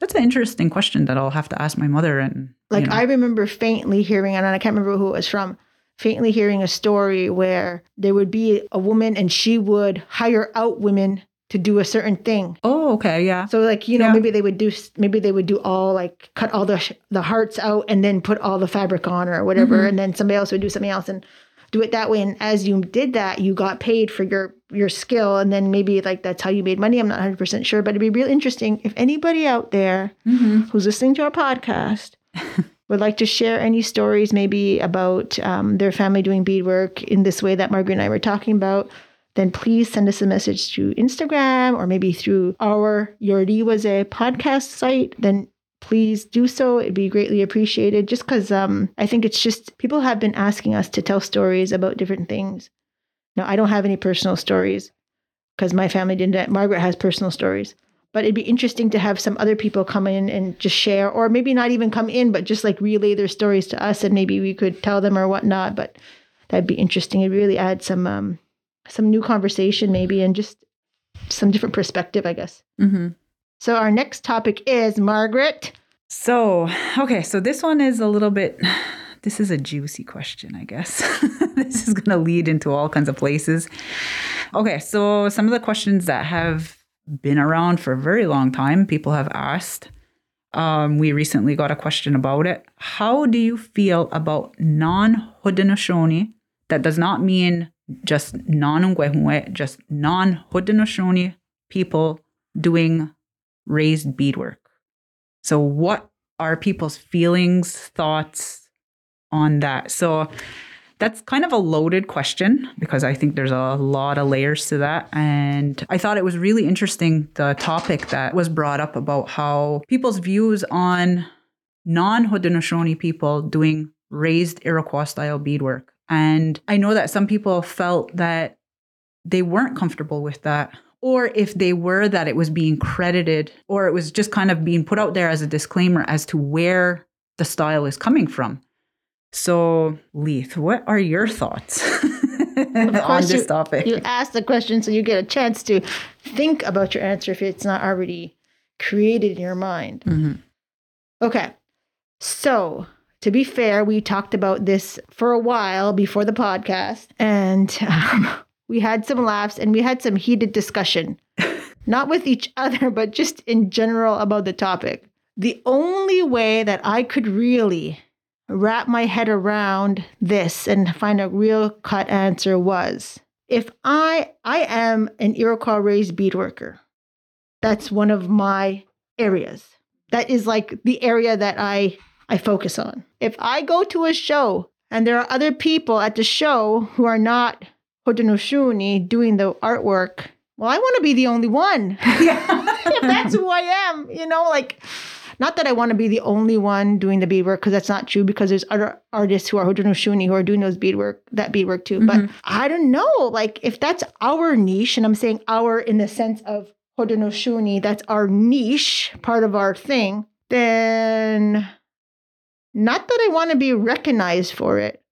That's an interesting question that I'll have to ask my mother. And like you know. i remember faintly hearing and i can't remember who it was from faintly hearing a story where there would be a woman and she would hire out women to do a certain thing oh okay, yeah, So like you know Yeah. maybe they would do maybe they would do all like cut all the sh- the hearts out and then put all the fabric on or whatever Mm-hmm. and then somebody else would do something else and do it that way and as you did that you got paid for your your skill and then maybe like that's how you made money I'm not 100% sure but it'd be real interesting if anybody out there Mm-hmm. who's listening to our podcast would like to share any stories maybe about um, their family doing beadwork in this way that Margaret and I were talking about, then please send us a message through Instagram or maybe through our a podcast site. Then please do so. It'd be greatly appreciated just because um, I think it's just people have been asking us to tell stories about different things. Now, I don't have any personal stories because my family didn't. Margaret has personal stories but it'd be interesting to have some other people come in and just share or maybe not even come in but just like relay their stories to us and maybe we could tell them or whatnot but that'd be interesting it'd really add some um some new conversation maybe and just some different perspective i guess Mm-hmm. so our next topic is margaret So, okay, so this one is a little bit, this is a juicy question, I guess. this is going to lead into all kinds of places. Okay, so some of the questions that have been around for a very long time, people have asked. Um, we recently got a question about it. How do you feel about non Haudenosaunee? That does not mean just non Onkwehonwe, just non Haudenosaunee people doing raised beadwork. So, what are people's feelings, thoughts on that? So, that's kind of a loaded question because I think there's a lot of layers to that. And I thought it was really interesting the topic that was brought up about how people's views on non Haudenosaunee people doing raised Iroquois style beadwork. And I know that some people felt that they weren't comfortable with that or if they were that it was being credited or it was just kind of being put out there as a disclaimer as to where the style is coming from. So, Leith, what are your thoughts on this you- topic? you ask the question so you get a chance to think about your answer if it's not already created in your mind Mhm. Okay. So, to be fair, we talked about this for a while before the podcast, and um, we had some laughs and we had some heated discussion, not with each other, but just in general about the topic. The only way that I could really wrap my head around this and find a real cut answer was if I I am an Iroquois raised beadworker. That's one of my areas that is like the area that I I focus on. If I go to a show and there are other people at the show who are not Haudenosaunee doing the artwork, well, I want to be the only one. Yeah. if that's who I am, you know, like, not that I want to be the only one doing the beadwork because that's not true because there's other artists who are Haudenosaunee who are doing those beadwork, that beadwork too. But mm-hmm. I don't know, like, if that's our niche, and I'm saying our in the sense of Haudenosaunee, that's our niche, part of our thing, then not that I want to be recognized for it,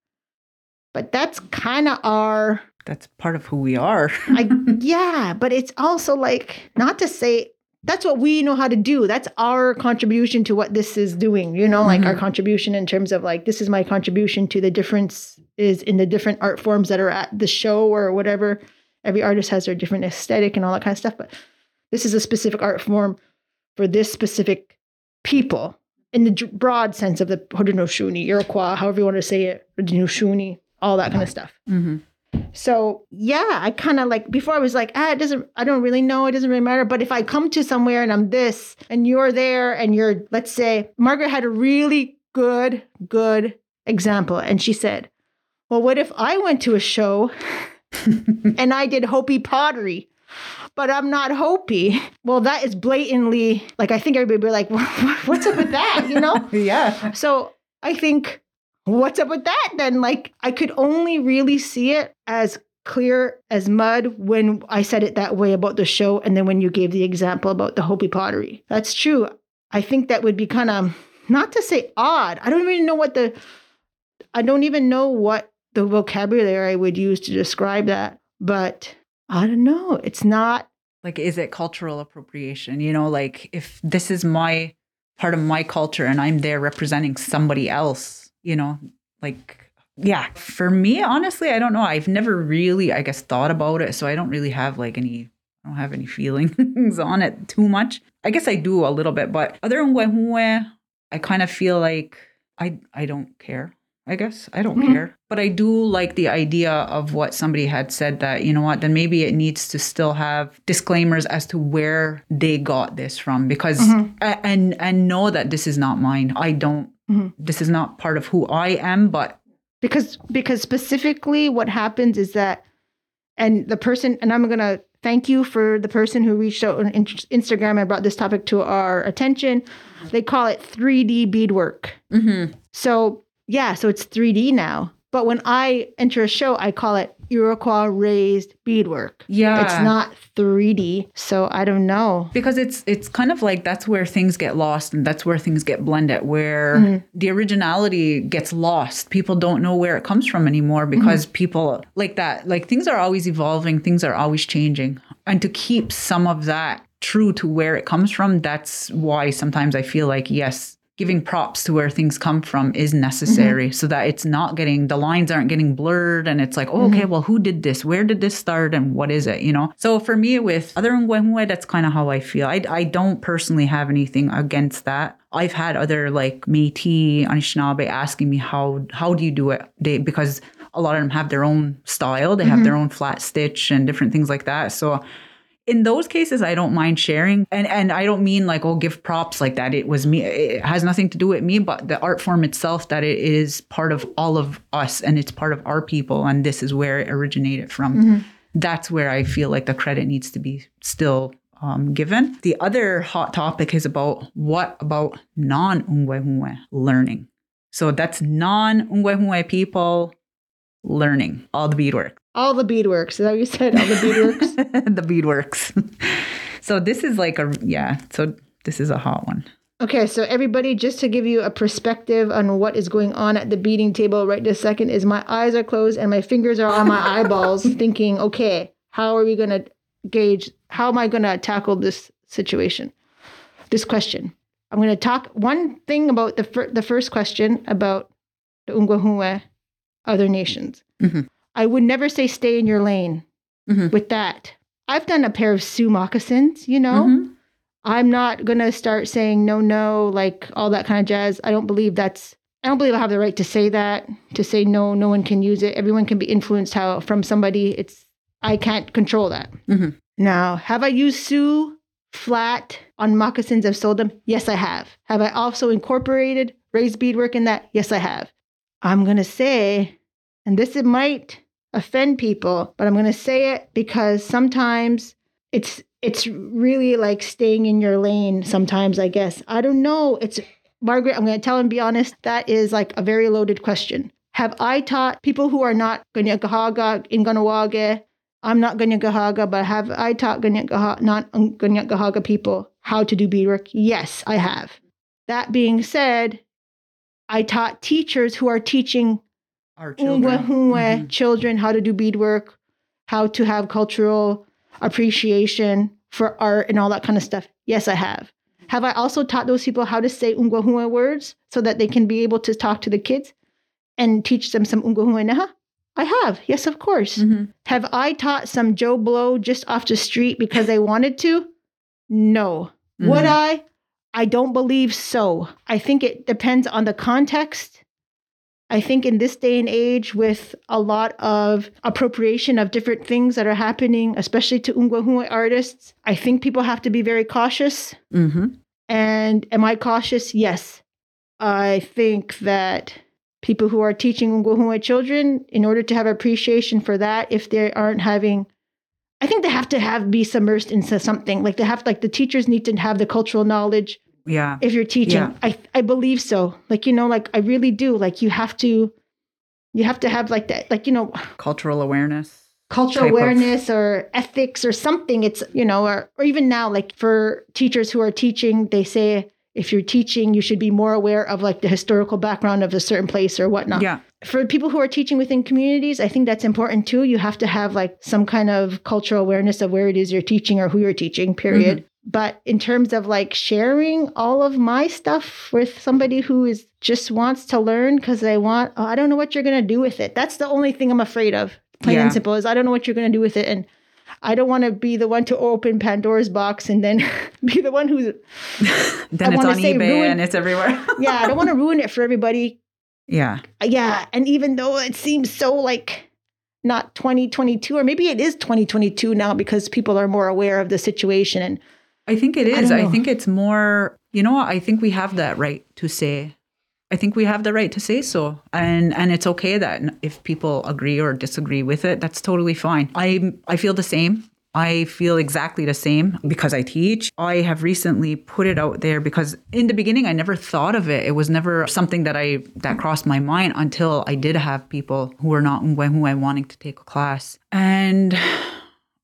but that's kind of our That's part of who we are. I, yeah, but it's also like not to say that's what we know how to do. That's our contribution to what this is doing. You know, like our mm-hmm. contribution in terms of like this is my contribution to the difference is in the different art forms that are at the show or whatever. Every artist has their different aesthetic and all that kind of stuff, but this is a specific art form for this specific people in the broad sense of the Haudenosaunee, Iroquois, however you want to say it, Haudenosaunee, all that kind of stuff. hmm So yeah, I kind of like before I was like, ah, it doesn't. I don't really know. It doesn't really matter. But if I come to somewhere and I'm this, and you're there, and you're, let's say, Margaret had a really good, good example, and she said, "Well, what if I went to a show and I did Hopi pottery?" But I'm not Hopi. Well, that is blatantly like I think everybody would be like, "What's up with that?" You know. Yeah. So I think, what's up with that then? Like, I could only really see it as clear as mud when I said it that way about the show. And then when you gave the example about the Hopi pottery. That's true. I think that would be kind of, not to say odd. I don't even know what the, I don't even know what the vocabulary I would use to describe that. But I don't know. It's not, Like, is it cultural appropriation? You know, like if this is my part of my culture and I'm there representing somebody else, you know, like, yeah. For me, honestly, I don't know. I've never really, I guess, thought about it. So I don't really have like any, I don't have any feelings on it too much. I guess I do a little bit, but other than I kind of feel like I, I don't care. I guess I don't Mhm. care. But I do like the idea of what somebody had said that, you know what, then maybe it needs to still have disclaimers as to where they got this from because Mhm. a- and and know that this is not mine. I don't Mhm. this is not part of who I am, but because because specifically what happens is that and the person and i'm going to thank you for the person who reached out on instagram and brought this topic to our attention they call it 3d beadwork so yeah so it's 3d now. But when i enter a show i call it iroquois raised beadwork. Yeah. it's not 3d so i don't know. Because it's it's kind of like that's where things get lost and that's where things get blended where Mhm. the originality gets lost. People don't know where it comes from anymore because people like that like things are always evolving things are always changing. And to keep some of that true to where it comes from that's why sometimes i feel like yes giving props to where things come from is necessary mm-hmm. so that it's not getting the lines aren't getting blurred and it's like oh, okay mm-hmm. well who did this? Where did this start and what is it you know? So for me with other Ngwehue, that's kind of how i feel. I, I don't personally have anything against that. I've had other like metis anishinaabe asking me how how do you do it? They because a lot of them have their own style. They have their mm-hmm. own flat stitch and different things like that. So in those cases i don't mind sharing. And and i don't mean like oh give props like that it was me. It has nothing to do with me but the art form itself that it is part of all of us and it's part of our people and this is where it originated from. That's where i feel like the credit needs to be still um, given. The other hot topic is about what about non-Onkwehonwe learning? So that's non-Onkwehonwe people learning all the beadwork all the beadworks is that what you said all the beadworks the beadworks. so this is like a yeah. So this is a hot one. Okay, so everybody, just to give you a perspective on what is going on at the beading table right this second, is my eyes are closed and my fingers are on my eyeballs, thinking, okay, how are we going to gauge? How am I going to tackle this situation, this question? I'm going to talk one thing about the fir- the first question about the Onkwehonwe, other nations. Mhm. I would never say stay in your lane Mhm. with that. I've done a pair of Sioux moccasins, you know. Mhm. I'm not gonna start saying no, no, like all that kind of jazz. I don't believe that's. I don't believe I have the right to say that. To say no, no one can use it. Everyone can be influenced how from somebody. It's I can't control that. Mhm. Now, have I used Sioux flat on moccasins? I've sold them. Yes, I have. Have I also incorporated raised beadwork in that? Yes, I have. I'm going to say, and this it might offend people, but I'm going to say it because sometimes it's it's really like staying in your lane sometimes, I guess. I don't know. It's Margaret, I'm going to tell and be honest, that is like a very loaded question. Have I taught people who are not Kanien'kehá:ka in Kahnawake? I'm not Kanien'kehá:ka, but have I taught Kanien'kehá:ka, not Kanien'kehá:ka people how to do beadwork? Yes, I have. That being said, I taught teachers who are teaching Our children. Mhm. children how to do beadwork, how to have cultural appreciation for art and all that kind of stuff. Yes, I have. Have I also taught those people how to say Onkwehonwe words so that they can be able to talk to the kids and teach them some Onkwehonwe neha? I have. Yes, of course. Mhm. Have I taught some Joe Blow just off the street because I wanted to? No. Would Mhm. I? I don't believe so. I think it depends on the context. I think in this day and age, with a lot of appropriation of different things that are happening, especially to Onkwehonwe artists, I think people have to be very cautious. Mhm. And am I cautious? Yes. I think that people who are teaching Onkwehonwe children, in order to have appreciation for that, if they aren't having, I think they have to have be submersed into something. Like they have, like the teachers need to have the cultural knowledge Yeah. if you're teaching. Yeah. I I believe so. Like you know, like I really do. Like you have to, you have to have like that, like you know, Cultural awareness. cultural type of- awareness or ethics or something it's you know or, or even now like for teachers who are teaching they say if you're teaching you should be more aware of like the historical background of a certain place or whatnot Yeah. for people who are teaching within communities i think that's important too you have to have like some kind of cultural awareness of where it is you're teaching or who you're teaching period but in terms of like sharing all of my stuff with somebody who is just wants to learn because they want oh, i don't know what you're going to do with it that's the only thing i'm afraid of plain Yeah. and simple is i don't know what you're going to do with it and I don't want to be the one to open Pandora's box and then be the one who's Then I it's on say eBay ruin- and it's everywhere. yeah, I don't want to ruin it for everybody. yeah. Yeah, and even though it seems so like not 2022 or maybe it is 2022 now because people are more aware of the situation and I think it is. I I, think it's more, you know what? I think we have that right to say. I think we have the right to say so. And and it's okay that if people agree or disagree with it, that's totally fine. I I feel the same. I feel exactly the same because I teach. I have recently put it out there because in the beginning I never thought of it. It was never something that I that crossed my mind until I did have people who were not Ngwe wanting to take a class. And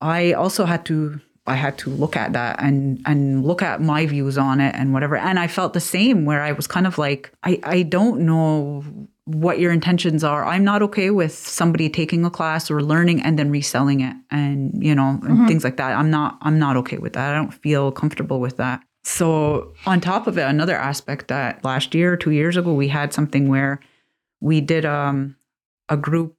I also had to I had to look at that and and look at my views on it and whatever. And I felt the same where I was kind of like, I, I don't know what your intentions are. I'm not okay with somebody taking a class or learning and then reselling it and you know, and things like that. I'm not I'm not okay with that. I don't feel comfortable with that. So on top of it, another aspect that last year, two years ago, we had something where we did um a group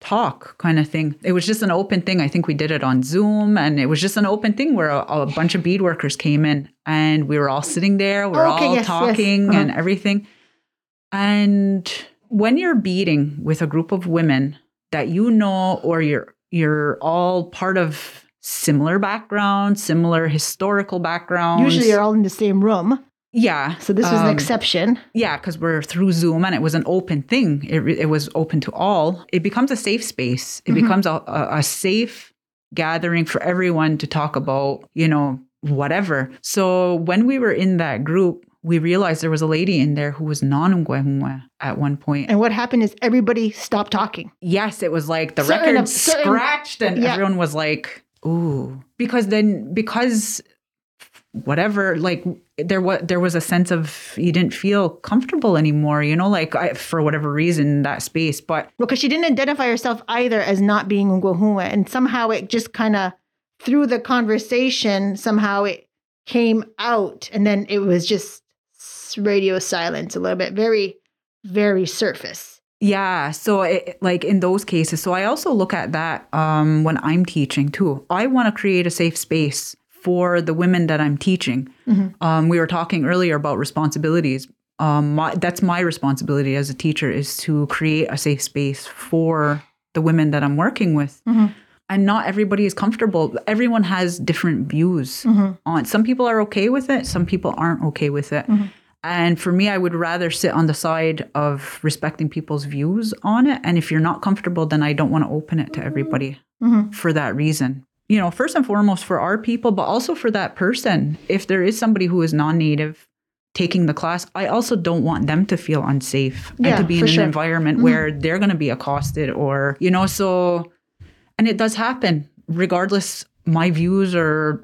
talk kind of thing. It was just an open thing. I think we did it on Zoom and it was just an open thing where a, a bunch of bead workers came in and we were all sitting there, we we're Okay, all yes, yes. talking Uh-huh. and everything. And when you're beading with a group of women that you know or you're you're all part of similar backgrounds, similar historical backgrounds. usually you're all in the same room. Yeah. So this was an um, exception. yeah, because we're through Zoom and it was an open thing. It, it was open to all. It becomes a safe space. It Mhm. becomes a, a, a safe gathering for everyone to talk about, you know, whatever. So when we were in that group, we realized there was a lady in there who was non at one point. And what happened is everybody stopped talking. Yes, it was like the Certain record certain- scratched and yeah. everyone was like, ooh. Because then, because whatever, like there was there was a sense of you didn't feel comfortable anymore, you know, like I, for whatever reason that space. But Because she didn't identify herself either as not being Onkwehonwe. And somehow it just kind of, through the conversation, somehow it came out. And then it was just radio silence a little bit, very, very surface. yeah, so it, like in those cases, so I also look at that um, when I'm teaching too. I want to create a safe space for the women that I'm teaching. Um, we were talking earlier about responsibilities. Um, my, that's my responsibility as a teacher is to create a safe space for the women that I'm working with. Mhm. And not everybody is comfortable. Everyone has different views Mhm. on. Some people are okay with it. Some people aren't okay with it. Mhm. And for me, I would rather sit on the side of respecting people's views on it. And if you're not comfortable, then I don't want to open it to everybody Mhm. for that reason. You know, first and foremost for our people, but also for that person. If there is somebody who is non native taking the class, I also don't want them to feel unsafe Yeah, and to be in an sure. environment Mhm. where they're going to be accosted or, you know, so, and it does happen regardless my views or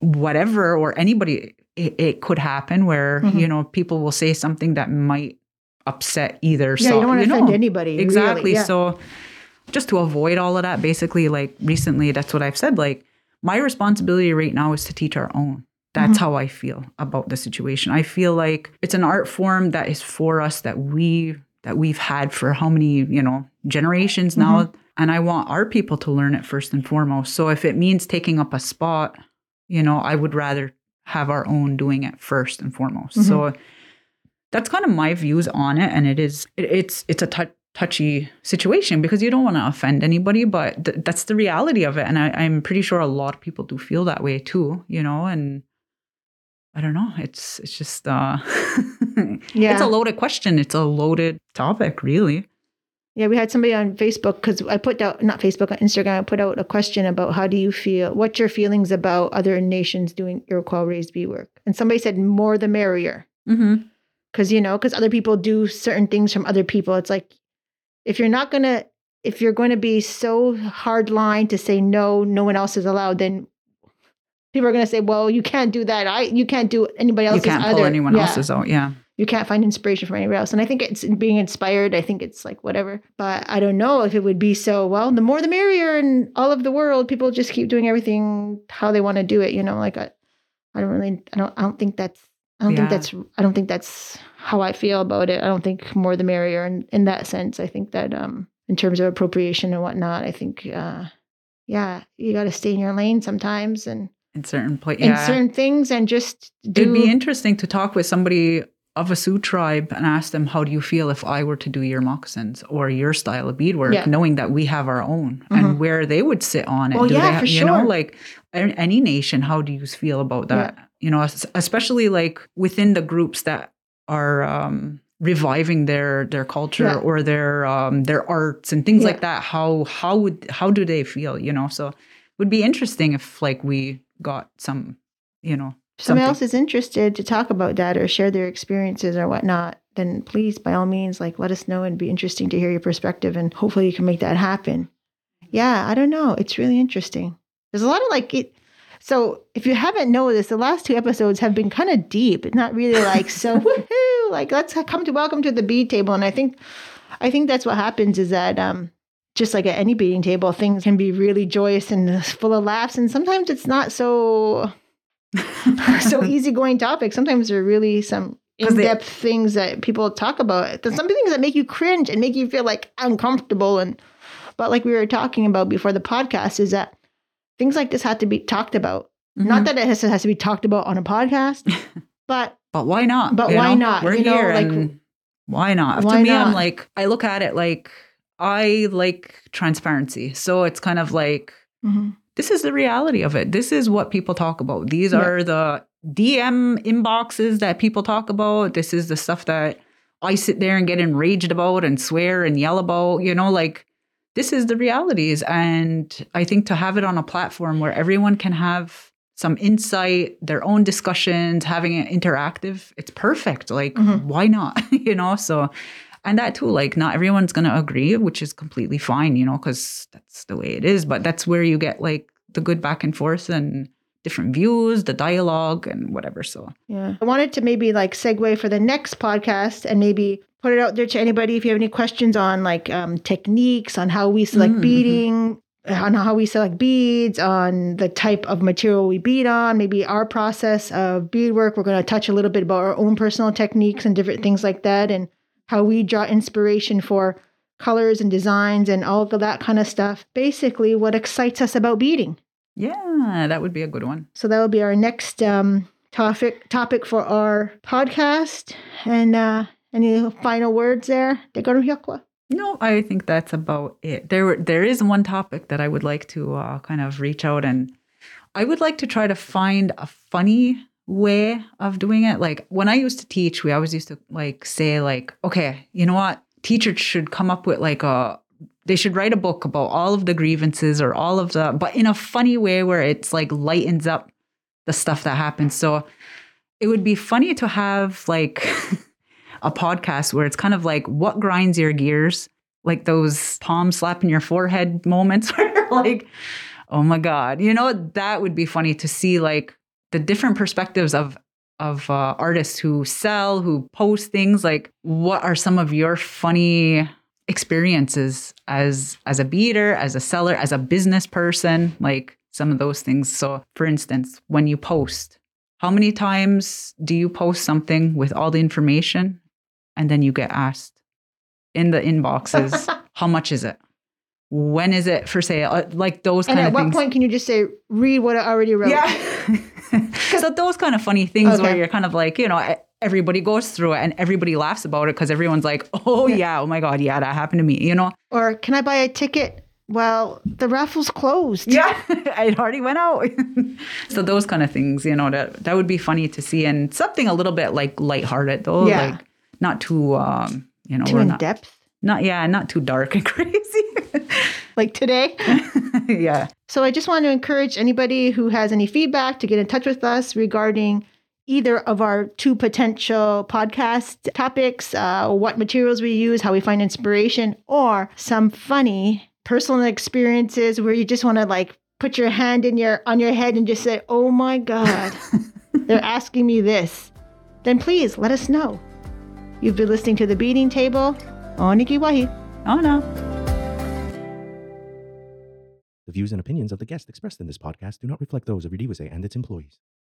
whatever or anybody it, it could happen where Mhm. you know people will say something that might upset either Yeah, side you don't want to offend know. anybody. really, exactly yeah. so just to avoid all of that basically like recently that's what i've said like my responsibility right now is to teach our own that's Mm-hmm. how i feel about the situation i feel like it's an art form that is for us that we that we've had for how many you know generations now Mm-hmm. and i want our people to learn it first and foremost so if it means taking up a spot you know i would rather have our own doing it first and foremost Mm-hmm. so that's kind of my views on it and it is it, it's it's a tou- touchy situation because you don't want to offend anybody but th- that's the reality of it and I, i'm pretty sure a lot of people do feel that way too you know and i don't know it's it's just uh Yeah. it's a loaded question it's a loaded topic really Yeah, we had somebody on Facebook because I put out not Facebook on Instagram. I put out a question about how do you feel? What's your feelings about other nations doing Iroquois raised beadwork? And somebody said more the merrier mm-hmm. because you know because other people do certain things from other people. It's like if you're not gonna if you're going to be so hard line to say no, no one else is allowed, then people are going to say, well, you can't do that. I you can't do anybody you else's can't either. pull anyone Yeah else's out yeah you can't find inspiration from anywhere else. And I think it's being inspired. I think it's like whatever. But I don't know if it would be so well, the more the merrier in all of the world. People just keep doing everything how they want to do it, you know, like I, I don't really I don't I don't think that's I don't think that's I don't think that's how I feel about it. I don't think more the merrier in, in that sense. I think that um in terms of appropriation and whatnot, I think uh yeah, you gotta stay in your lane sometimes and in certain places in certain things and just do It'd be interesting to talk with somebody of a Sioux tribe and ask them, how do you feel if I were to do your moccasins or your style of beadwork, Yeah. knowing that we have our own Mhm. and where they would sit on it? Oh, do yeah, they for You know, sure. like any nation, how do you feel about that? You know, especially like within the groups that are um, reviving their their culture Yeah. or their um, their arts and things Yeah. like that. How how would how do they feel? You know, so it would be interesting if like we got some, you know, if somebody else is interested to talk about that or share their experiences or whatnot, then please, by all means, like let us know. It'd be interesting to hear your perspective, and hopefully, you can make that happen. Yeah, I don't know. It's really interesting. There's a lot of like it. So, if you haven't noticed, the last two episodes have been kind of deep. It's not really like so woohoo. Like let's come to welcome to the bead table, and I think, I think that's what happens is that um, just like at any beading table, things can be really joyous and full of laughs, and sometimes it's not so so easygoing topics. Sometimes there are really some in-depth things that people talk about. There's some things that make you cringe and make you feel like uncomfortable. And but like we were talking about before the podcast, is that things like this have to be talked about. Not Mhm. that it has to, has to be talked about on a podcast, but But why not? But you why know? not? We're You know, here, like, why not? why to me, I'm like, I look at it like I like transparency. So it's kind of like Mhm. this is the reality of it. This is what people talk about. These Yeah. are the DM inboxes that people talk about. This is the stuff that I sit there and get enraged about and swear and yell about. You know, like this is the realities. And I think to have it on a platform where everyone can have some insight, their own discussions, having it interactive, it's perfect. Like, Mhm. why not? you know, so. And that too, like not everyone's gonna agree, which is completely fine, you know, because that's the way it is. But that's where you get like the good back and forth and different views, the dialogue and whatever. So Yeah. I wanted to maybe like segue for the next podcast and maybe put it out there to anybody if you have any questions on like um, techniques, on how we select Mhm. beading, on how we select beads, on the type of material we bead on, maybe our process of beadwork. We're going to touch a little bit about our own personal techniques and different things like that and how we draw inspiration for colors and designs and all of that kind of stuff. Basically, what excites us about beading. yeah, that would be a good one. So that will be our next um, topic topic for our podcast. And uh, any final words there? Degaruhyakwa. No, I think that's about it. There, there is one topic that I would like to uh, kind of reach out and I would like to try to find a funny way of doing it. Like when I used to teach, we always used to like say like, okay, you know what? Teachers should come up with like a they should write a book about all of the grievances or all of the but in a funny way where it's like lightens up the stuff that happens. So it would be funny to have like a podcast where it's kind of like what grinds your gears, like those palm slapping your forehead moments where you're like, oh my God, you know, that would be funny to see like the different perspectives of of uh, artists who sell, who post things. Like, what are some of your funny experiences as as a beader, as a seller, as a business person? Like some of those things. So, for instance, when you post, how many times do you post something with all the information, and then you get asked in the inboxes, how much is it? when is it for sale? Uh, like those and kind at what point can you just say, read what I already wrote? Yeah. so those kind of funny things where you're kind of like, you know, everybody goes through it and everybody laughs about it because everyone's like, oh yeah. oh my god, yeah, that happened to me, you know. Or can I buy a ticket? Well, the raffle's closed. Yeah, it already went out. so those kind of things, you know, that that would be funny to see and something a little bit like lighthearted though, Yeah. like not too, um, you know, Too in not, depth. not yeah, not too dark and crazy. Like today. yeah. So I just want to encourage anybody who has any feedback to get in touch with us regarding either of our two potential podcast topics, uh, what materials we use, how we find inspiration, or some funny personal experiences where you just want to like put your hand in your on your head and just say, "Oh my God, they're asking me this." Then please let us know. You've been listening to the Beading Table on Nikiwahi. Oh no. The views and opinions of the guests expressed in this podcast do not reflect those of Udiwase and its employees.